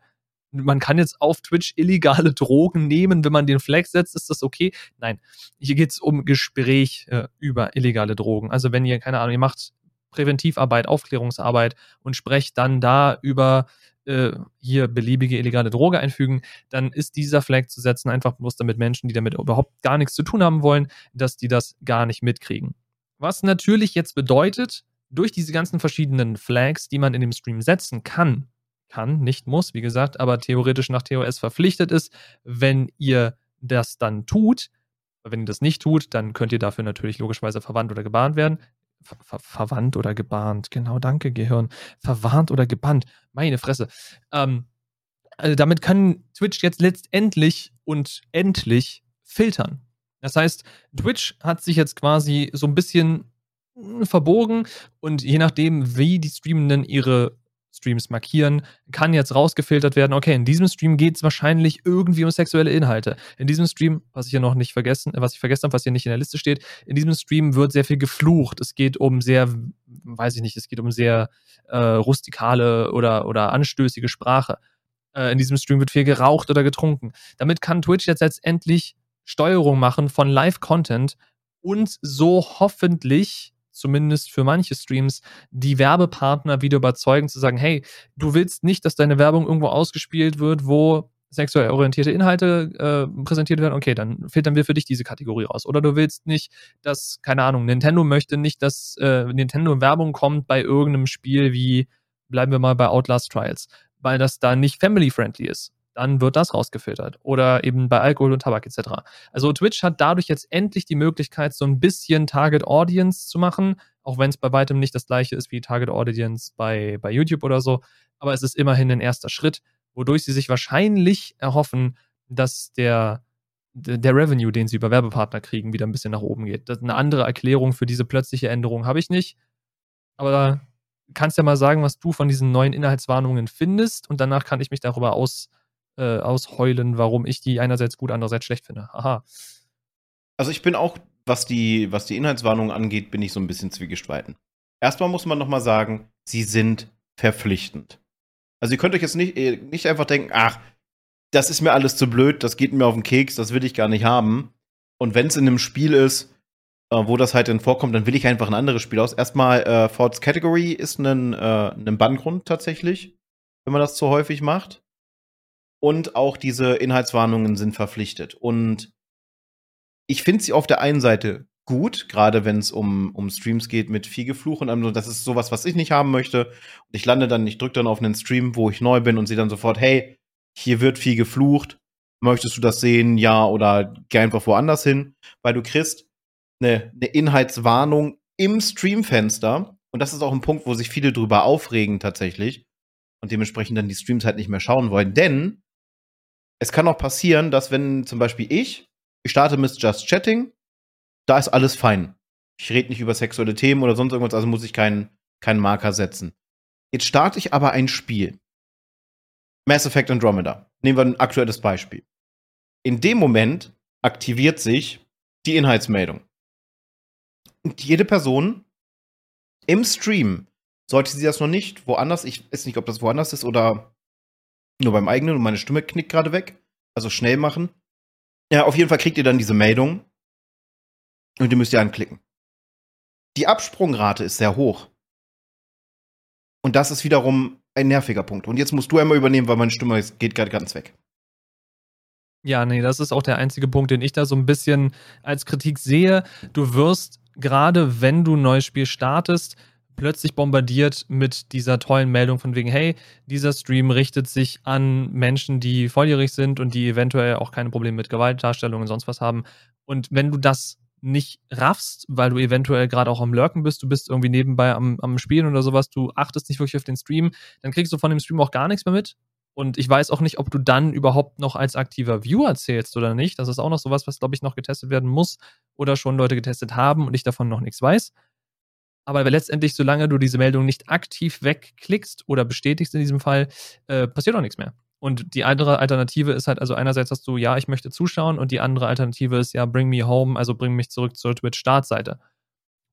man kann jetzt auf Twitch illegale Drogen nehmen, wenn man den Flag setzt, ist das okay? Nein, hier geht es um Gespräch äh, über illegale Drogen. Also wenn ihr, keine Ahnung, ihr macht Präventivarbeit, Aufklärungsarbeit und sprecht dann da über äh, hier beliebige illegale Droge einfügen, dann ist dieser Flag zu setzen einfach bloß damit Menschen, die damit überhaupt gar nichts zu tun haben wollen, dass die das gar nicht mitkriegen. Was natürlich jetzt bedeutet, durch diese ganzen verschiedenen Flags, die man in dem Stream setzen kann, kann, nicht muss, wie gesagt, aber theoretisch nach TOS verpflichtet ist, wenn ihr das dann tut, wenn ihr das nicht tut, dann könnt ihr dafür natürlich logischerweise verwandt oder gebahnt werden. Ver ver verwandt oder gebahnt, genau, danke, Gehirn. Verwarnt oder gebannt, meine Fresse. Ähm, also damit kann Twitch jetzt letztendlich und endlich filtern. Das heißt, Twitch hat sich jetzt quasi so ein bisschen hm, verbogen und je nachdem, wie die Streamenden ihre Streams markieren, kann jetzt rausgefiltert werden, okay, in diesem Stream geht es wahrscheinlich irgendwie um sexuelle Inhalte. In diesem Stream, was ich hier noch nicht vergessen, was ich vergessen habe, was hier nicht in der Liste steht, in diesem Stream wird sehr viel geflucht. Es geht um sehr, weiß ich nicht, es geht um sehr äh, rustikale oder, oder anstößige Sprache. Äh, in diesem Stream wird viel geraucht oder getrunken. Damit kann Twitch jetzt letztendlich Steuerung machen von Live-Content und so hoffentlich zumindest für manche Streams, die Werbepartner wieder überzeugen, zu sagen, hey, du willst nicht, dass deine Werbung irgendwo ausgespielt wird, wo sexuell orientierte Inhalte äh, präsentiert werden, okay, dann filtern wir für dich diese Kategorie raus. Oder du willst nicht, dass, keine Ahnung, Nintendo möchte nicht, dass äh, Nintendo Werbung kommt bei irgendeinem Spiel wie, bleiben wir mal bei Outlast Trials, weil das da nicht family-friendly ist dann wird das rausgefiltert. Oder eben bei Alkohol und Tabak etc. Also Twitch hat dadurch jetzt endlich die Möglichkeit, so ein bisschen Target Audience zu machen, auch wenn es bei weitem nicht das gleiche ist wie Target Audience bei, bei YouTube oder so. Aber es ist immerhin ein erster Schritt, wodurch sie sich wahrscheinlich erhoffen, dass der, der Revenue, den sie über Werbepartner kriegen, wieder ein bisschen nach oben geht. Das eine andere Erklärung für diese plötzliche Änderung habe ich nicht. Aber kannst ja mal sagen, was du von diesen neuen Inhaltswarnungen findest und danach kann ich mich darüber aus, äh, ausheulen, warum ich die einerseits gut, andererseits schlecht finde. Haha. Also ich bin auch, was die, was die Inhaltswarnung angeht, bin ich so ein bisschen zwiegespalten. Erstmal muss man noch mal sagen, sie sind verpflichtend. Also ihr könnt euch jetzt nicht, äh, nicht einfach denken, ach, das ist mir alles zu blöd, das geht mir auf den Keks, das will ich gar nicht haben. Und wenn es in einem Spiel ist, äh, wo das halt dann vorkommt, dann will ich einfach ein anderes Spiel aus. Erstmal, äh, Forts Category ist ein, äh, ein Banngrund tatsächlich, wenn man das zu häufig macht und auch diese Inhaltswarnungen sind verpflichtet. Und ich finde sie auf der einen Seite gut, gerade wenn es um, um Streams geht mit viel Gefluch und also das ist sowas, was ich nicht haben möchte. Und ich lande dann, ich drücke dann auf einen Stream, wo ich neu bin und sehe dann sofort, hey, hier wird viel geflucht. Möchtest du das sehen? Ja, oder geh einfach woanders hin, weil du kriegst eine, eine Inhaltswarnung im Streamfenster. Und das ist auch ein Punkt, wo sich viele drüber aufregen tatsächlich. Und dementsprechend dann die Streams halt nicht mehr schauen wollen. Denn es kann auch passieren, dass wenn zum Beispiel ich, ich starte mit Just Chatting, da ist alles fein. Ich rede nicht über sexuelle Themen oder sonst irgendwas, also muss ich keinen, keinen Marker setzen. Jetzt starte ich aber ein Spiel. Mass Effect Andromeda. Nehmen wir ein aktuelles Beispiel. In dem Moment aktiviert sich die Inhaltsmeldung. Und jede Person im Stream, sollte sie das noch nicht woanders, ich weiß nicht, ob das woanders ist oder nur beim eigenen und meine Stimme knickt gerade weg. Also schnell machen. Ja, auf jeden Fall kriegt ihr dann diese Meldung. Und die müsst ihr anklicken. Die Absprungrate ist sehr hoch. Und das ist wiederum ein nerviger Punkt. Und jetzt musst du einmal übernehmen, weil meine Stimme geht gerade ganz weg. Ja, nee, das ist auch der einzige Punkt, den ich da so ein bisschen als Kritik sehe. Du wirst, gerade wenn du ein neues Spiel startest, plötzlich bombardiert mit dieser tollen Meldung von wegen, hey, dieser Stream richtet sich an Menschen, die volljährig sind und die eventuell auch keine Probleme mit Gewaltdarstellungen und sonst was haben. Und wenn du das nicht raffst, weil du eventuell gerade auch am Lurken bist, du bist irgendwie nebenbei am, am Spielen oder sowas, du achtest nicht wirklich auf den Stream, dann kriegst du von dem Stream auch gar nichts mehr mit. Und ich weiß auch nicht, ob du dann überhaupt noch als aktiver Viewer zählst oder nicht. Das ist auch noch sowas, was, glaube ich, noch getestet werden muss oder schon Leute getestet haben und ich davon noch nichts weiß. Aber letztendlich, solange du diese Meldung nicht aktiv wegklickst oder bestätigst in diesem Fall, äh, passiert auch nichts mehr. Und die andere Alternative ist halt, also einerseits hast du, ja, ich möchte zuschauen und die andere Alternative ist, ja, bring me home, also bring mich zurück zur Twitch-Startseite.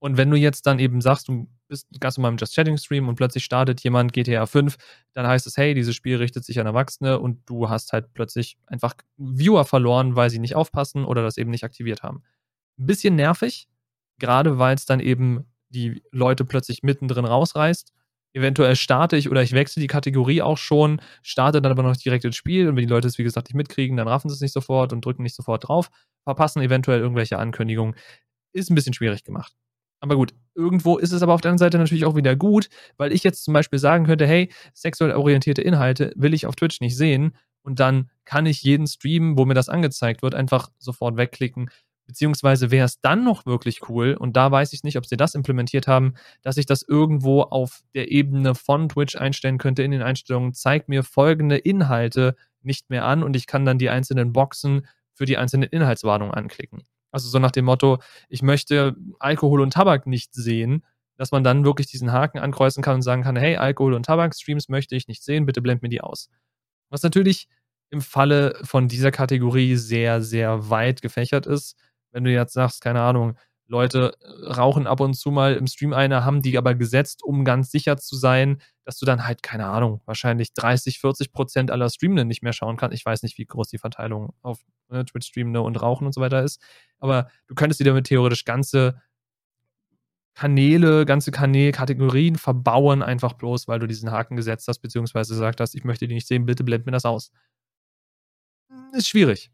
Und wenn du jetzt dann eben sagst, du bist ganz normal im Just Chatting Stream und plötzlich startet jemand GTA 5, dann heißt es, hey, dieses Spiel richtet sich an Erwachsene und du hast halt plötzlich einfach Viewer verloren, weil sie nicht aufpassen oder das eben nicht aktiviert haben. Ein bisschen nervig, gerade weil es dann eben die Leute plötzlich mittendrin rausreißt. Eventuell starte ich oder ich wechsle die Kategorie auch schon, starte dann aber noch direkt ins Spiel und wenn die Leute es wie gesagt nicht mitkriegen, dann raffen sie es nicht sofort und drücken nicht sofort drauf, verpassen eventuell irgendwelche Ankündigungen. Ist ein bisschen schwierig gemacht. Aber gut, irgendwo ist es aber auf der anderen Seite natürlich auch wieder gut, weil ich jetzt zum Beispiel sagen könnte, hey, sexuell orientierte Inhalte will ich auf Twitch nicht sehen und dann kann ich jeden Stream, wo mir das angezeigt wird, einfach sofort wegklicken. Beziehungsweise wäre es dann noch wirklich cool, und da weiß ich nicht, ob sie das implementiert haben, dass ich das irgendwo auf der Ebene von Twitch einstellen könnte in den Einstellungen, zeigt mir folgende Inhalte nicht mehr an und ich kann dann die einzelnen Boxen für die einzelnen Inhaltswarnungen anklicken. Also so nach dem Motto, ich möchte Alkohol und Tabak nicht sehen, dass man dann wirklich diesen Haken ankreuzen kann und sagen kann, hey, Alkohol und Tabak-Streams möchte ich nicht sehen, bitte blend mir die aus. Was natürlich im Falle von dieser Kategorie sehr, sehr weit gefächert ist. Wenn du jetzt sagst, keine Ahnung, Leute äh, rauchen ab und zu mal im Stream eine, haben die aber gesetzt, um ganz sicher zu sein, dass du dann halt, keine Ahnung, wahrscheinlich 30, 40 Prozent aller Streamenden nicht mehr schauen kannst. Ich weiß nicht, wie groß die Verteilung auf ne, Twitch-Streamende und Rauchen und so weiter ist. Aber du könntest dir damit theoretisch ganze Kanäle, ganze Kanälkategorien verbauen, einfach bloß, weil du diesen Haken gesetzt hast, beziehungsweise gesagt hast, ich möchte die nicht sehen, bitte blend mir das aus. Ist schwierig.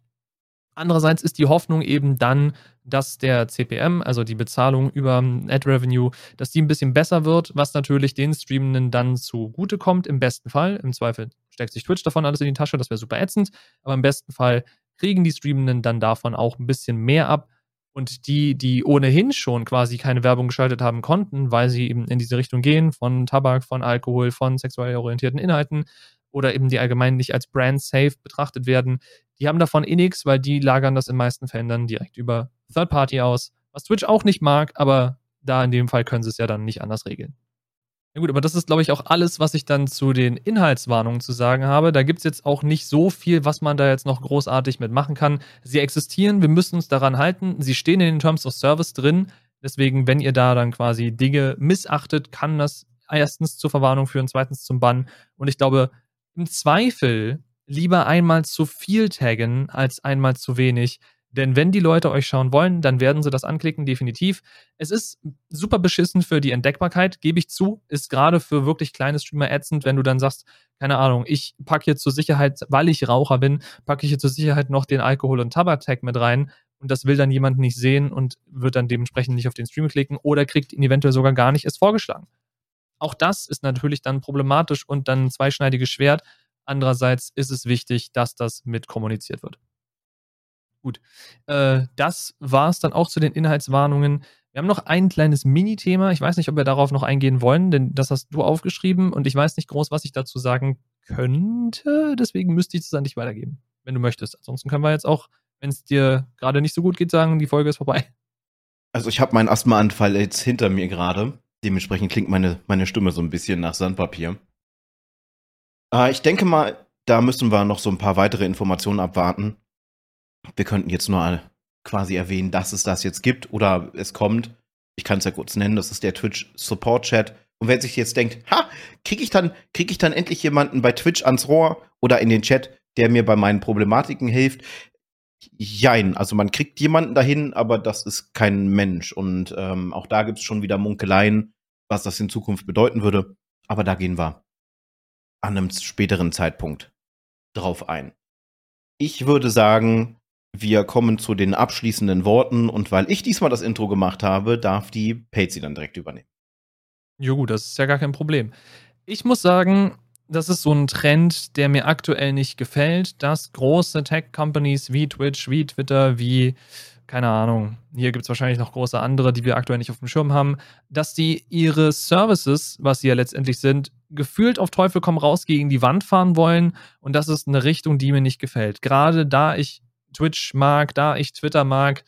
Andererseits ist die Hoffnung eben dann, dass der CPM, also die Bezahlung über Ad Revenue, dass die ein bisschen besser wird, was natürlich den Streamenden dann zugute kommt, im besten Fall. Im Zweifel steckt sich Twitch davon alles in die Tasche, das wäre super ätzend, aber im besten Fall kriegen die Streamenden dann davon auch ein bisschen mehr ab. Und die, die ohnehin schon quasi keine Werbung geschaltet haben konnten, weil sie eben in diese Richtung gehen, von Tabak, von Alkohol, von sexuell orientierten Inhalten oder eben die allgemein nicht als brand safe betrachtet werden, die haben davon eh nichts, weil die lagern das in meisten Fällen dann direkt über Third Party aus, was Twitch auch nicht mag, aber da in dem Fall können sie es ja dann nicht anders regeln. Na gut, aber das ist, glaube ich, auch alles, was ich dann zu den Inhaltswarnungen zu sagen habe. Da gibt es jetzt auch nicht so viel, was man da jetzt noch großartig mitmachen kann. Sie existieren, wir müssen uns daran halten. Sie stehen in den Terms of Service drin. Deswegen, wenn ihr da dann quasi Dinge missachtet, kann das erstens zur Verwarnung führen, zweitens zum Bann. Und ich glaube, im Zweifel lieber einmal zu viel taggen als einmal zu wenig. Denn wenn die Leute euch schauen wollen, dann werden sie das anklicken, definitiv. Es ist super beschissen für die Entdeckbarkeit, gebe ich zu. Ist gerade für wirklich kleine Streamer ätzend, wenn du dann sagst, keine Ahnung, ich packe hier zur Sicherheit, weil ich Raucher bin, packe ich hier zur Sicherheit noch den Alkohol- und Tabak-Tag mit rein. Und das will dann jemand nicht sehen und wird dann dementsprechend nicht auf den Stream klicken oder kriegt ihn eventuell sogar gar nicht erst vorgeschlagen. Auch das ist natürlich dann problematisch und dann ein zweischneidiges Schwert, Andererseits ist es wichtig, dass das mit kommuniziert wird. Gut, äh, das war es dann auch zu den Inhaltswarnungen. Wir haben noch ein kleines Mini-Thema. Ich weiß nicht, ob wir darauf noch eingehen wollen, denn das hast du aufgeschrieben und ich weiß nicht groß, was ich dazu sagen könnte. Deswegen müsste ich es an dich weitergeben, wenn du möchtest. Ansonsten können wir jetzt auch, wenn es dir gerade nicht so gut geht, sagen, die Folge ist vorbei. Also ich habe meinen Asthmaanfall jetzt hinter mir gerade. Dementsprechend klingt meine, meine Stimme so ein bisschen nach Sandpapier. Äh, ich denke mal, da müssen wir noch so ein paar weitere Informationen abwarten. Wir könnten jetzt nur quasi erwähnen, dass es das jetzt gibt oder es kommt. Ich kann es ja kurz nennen, das ist der Twitch Support Chat. Und wer sich jetzt denkt, ha, kriege ich dann, kriege ich dann endlich jemanden bei Twitch ans Rohr oder in den Chat, der mir bei meinen Problematiken hilft? Jein, also man kriegt jemanden dahin, aber das ist kein Mensch. Und ähm, auch da gibt es schon wieder Munkeleien, was das in Zukunft bedeuten würde. Aber da gehen wir an einem späteren Zeitpunkt drauf ein. Ich würde sagen, wir kommen zu den abschließenden Worten und weil ich diesmal das Intro gemacht habe, darf die Patsy dann direkt übernehmen. Jo, gut, das ist ja gar kein Problem. Ich muss sagen, das ist so ein Trend, der mir aktuell nicht gefällt, dass große Tech-Companies wie Twitch, wie Twitter, wie keine Ahnung, hier gibt es wahrscheinlich noch große andere, die wir aktuell nicht auf dem Schirm haben, dass die ihre Services, was sie ja letztendlich sind, gefühlt auf Teufel komm raus gegen die Wand fahren wollen. Und das ist eine Richtung, die mir nicht gefällt. Gerade da ich Twitch mag, da ich Twitter mag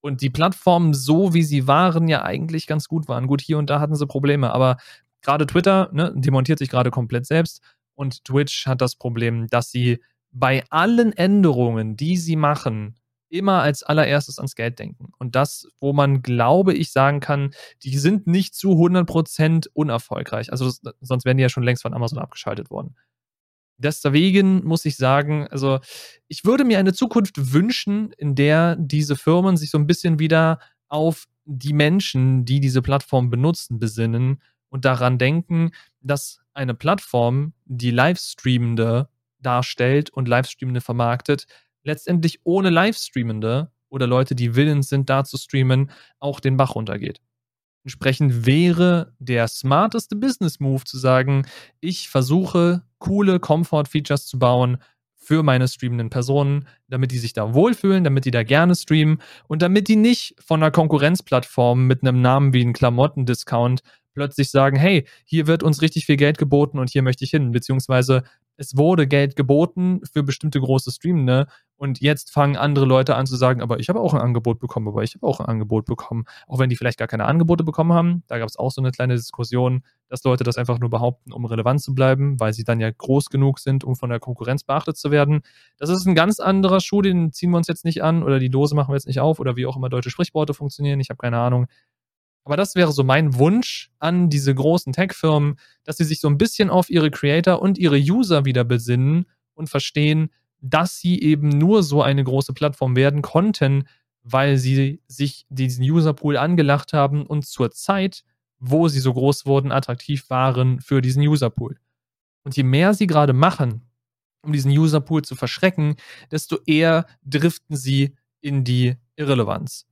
und die Plattformen so, wie sie waren, ja eigentlich ganz gut waren. Gut, hier und da hatten sie Probleme, aber gerade Twitter ne, demontiert sich gerade komplett selbst und Twitch hat das Problem, dass sie bei allen Änderungen, die sie machen, immer als allererstes ans Geld denken. Und das, wo man, glaube ich, sagen kann, die sind nicht zu 100% unerfolgreich. Also das, sonst wären die ja schon längst von Amazon abgeschaltet worden. Deswegen muss ich sagen, also ich würde mir eine Zukunft wünschen, in der diese Firmen sich so ein bisschen wieder auf die Menschen, die diese Plattform benutzen, besinnen und daran denken, dass eine Plattform, die Livestreamende darstellt und Livestreamende vermarktet, letztendlich ohne Livestreamende oder Leute, die willens sind, da zu streamen, auch den Bach runtergeht. Entsprechend wäre der smarteste Business Move zu sagen, ich versuche coole Comfort-Features zu bauen für meine streamenden Personen, damit die sich da wohlfühlen, damit die da gerne streamen und damit die nicht von einer Konkurrenzplattform mit einem Namen wie ein Klamotten-Discount plötzlich sagen, hey, hier wird uns richtig viel Geld geboten und hier möchte ich hin, beziehungsweise es wurde Geld geboten für bestimmte große Streamende und jetzt fangen andere Leute an zu sagen, aber ich habe auch ein Angebot bekommen, aber ich habe auch ein Angebot bekommen, auch wenn die vielleicht gar keine Angebote bekommen haben. Da gab es auch so eine kleine Diskussion, dass Leute das einfach nur behaupten, um relevant zu bleiben, weil sie dann ja groß genug sind, um von der Konkurrenz beachtet zu werden. Das ist ein ganz anderer Schuh, den ziehen wir uns jetzt nicht an oder die Dose machen wir jetzt nicht auf oder wie auch immer deutsche Sprichworte funktionieren. Ich habe keine Ahnung. Aber das wäre so mein Wunsch an diese großen Tech-Firmen, dass sie sich so ein bisschen auf ihre Creator und ihre User wieder besinnen und verstehen, dass sie eben nur so eine große Plattform werden konnten, weil sie sich diesen Userpool angelacht haben und zur Zeit, wo sie so groß wurden, attraktiv waren für diesen Userpool. Und je mehr sie gerade machen, um diesen Userpool zu verschrecken, desto eher driften sie in die Irrelevanz.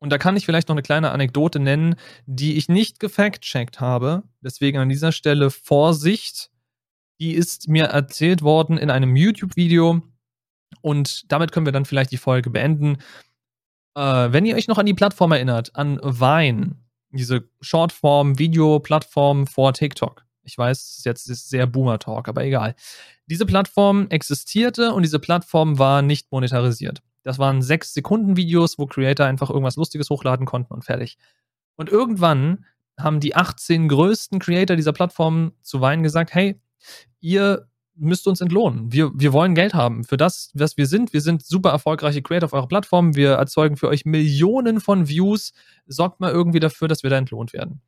Und da kann ich vielleicht noch eine kleine Anekdote nennen, die ich nicht gefact-checkt habe. Deswegen an dieser Stelle Vorsicht. Die ist mir erzählt worden in einem YouTube-Video. Und damit können wir dann vielleicht die Folge beenden. Äh, wenn ihr euch noch an die Plattform erinnert, an Vine, diese Shortform-Video-Plattform vor TikTok. Ich weiß, jetzt ist sehr Boomer-Talk, aber egal. Diese Plattform existierte und diese Plattform war nicht monetarisiert. Das waren sechs Sekunden Videos, wo Creator einfach irgendwas Lustiges hochladen konnten und fertig. Und irgendwann haben die 18 größten Creator dieser Plattform zu Wein gesagt, hey, ihr müsst uns entlohnen. Wir, wir wollen Geld haben für das, was wir sind. Wir sind super erfolgreiche Creator auf eurer Plattform. Wir erzeugen für euch Millionen von Views. Sorgt mal irgendwie dafür, dass wir da entlohnt werden.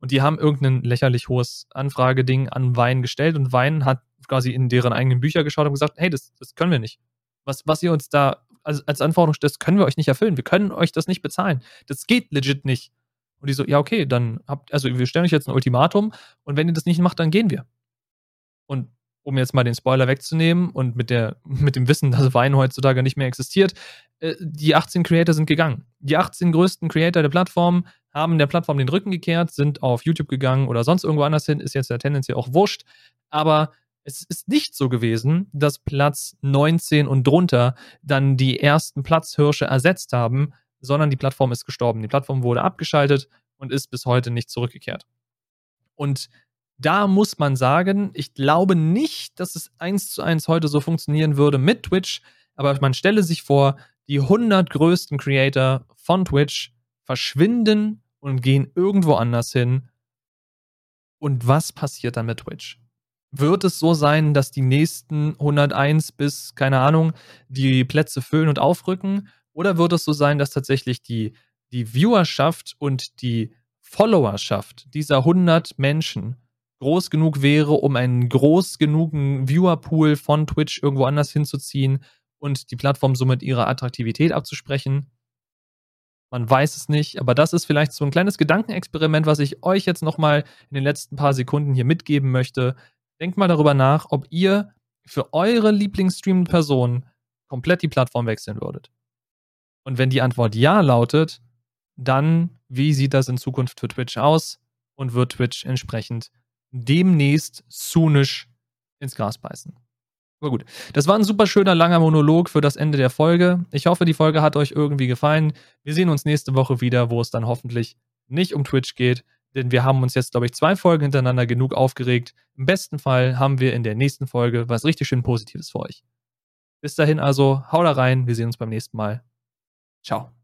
Und die haben irgendein lächerlich hohes Anfrageding an Wein gestellt und Wein hat quasi in deren eigenen Bücher geschaut und gesagt, hey, das, das können wir nicht. Was, was ihr uns da als, als Anforderung stellt, können wir euch nicht erfüllen. Wir können euch das nicht bezahlen. Das geht legit nicht. Und die so, ja, okay, dann habt, also wir stellen euch jetzt ein Ultimatum und wenn ihr das nicht macht, dann gehen wir. Und um jetzt mal den Spoiler wegzunehmen und mit, der, mit dem Wissen, dass Wein heutzutage nicht mehr existiert, äh, die 18 Creator sind gegangen. Die 18 größten Creator der Plattform haben der Plattform den Rücken gekehrt, sind auf YouTube gegangen oder sonst irgendwo anders hin, ist jetzt ja tendenziell auch wurscht. Aber es ist nicht so gewesen, dass Platz 19 und drunter dann die ersten Platzhirsche ersetzt haben, sondern die Plattform ist gestorben. Die Plattform wurde abgeschaltet und ist bis heute nicht zurückgekehrt. Und da muss man sagen, ich glaube nicht, dass es eins zu eins heute so funktionieren würde mit Twitch, aber man stelle sich vor, die 100 größten Creator von Twitch verschwinden und gehen irgendwo anders hin. Und was passiert dann mit Twitch? Wird es so sein, dass die nächsten 101 bis, keine Ahnung, die Plätze füllen und aufrücken? Oder wird es so sein, dass tatsächlich die, die Viewerschaft und die Followerschaft dieser 100 Menschen groß genug wäre, um einen groß genugen Viewerpool von Twitch irgendwo anders hinzuziehen und die Plattform somit ihre Attraktivität abzusprechen? Man weiß es nicht, aber das ist vielleicht so ein kleines Gedankenexperiment, was ich euch jetzt nochmal in den letzten paar Sekunden hier mitgeben möchte. Denkt mal darüber nach, ob ihr für eure Lieblingsstreaming-Person komplett die Plattform wechseln würdet. Und wenn die Antwort ja lautet, dann wie sieht das in Zukunft für Twitch aus und wird Twitch entsprechend demnächst soonisch ins Gras beißen. Aber gut, das war ein super schöner langer Monolog für das Ende der Folge. Ich hoffe, die Folge hat euch irgendwie gefallen. Wir sehen uns nächste Woche wieder, wo es dann hoffentlich nicht um Twitch geht, denn wir haben uns jetzt, glaube ich, zwei Folgen hintereinander genug aufgeregt. Im besten Fall haben wir in der nächsten Folge was richtig schön Positives für euch. Bis dahin also, hau da rein, wir sehen uns beim nächsten Mal. Ciao.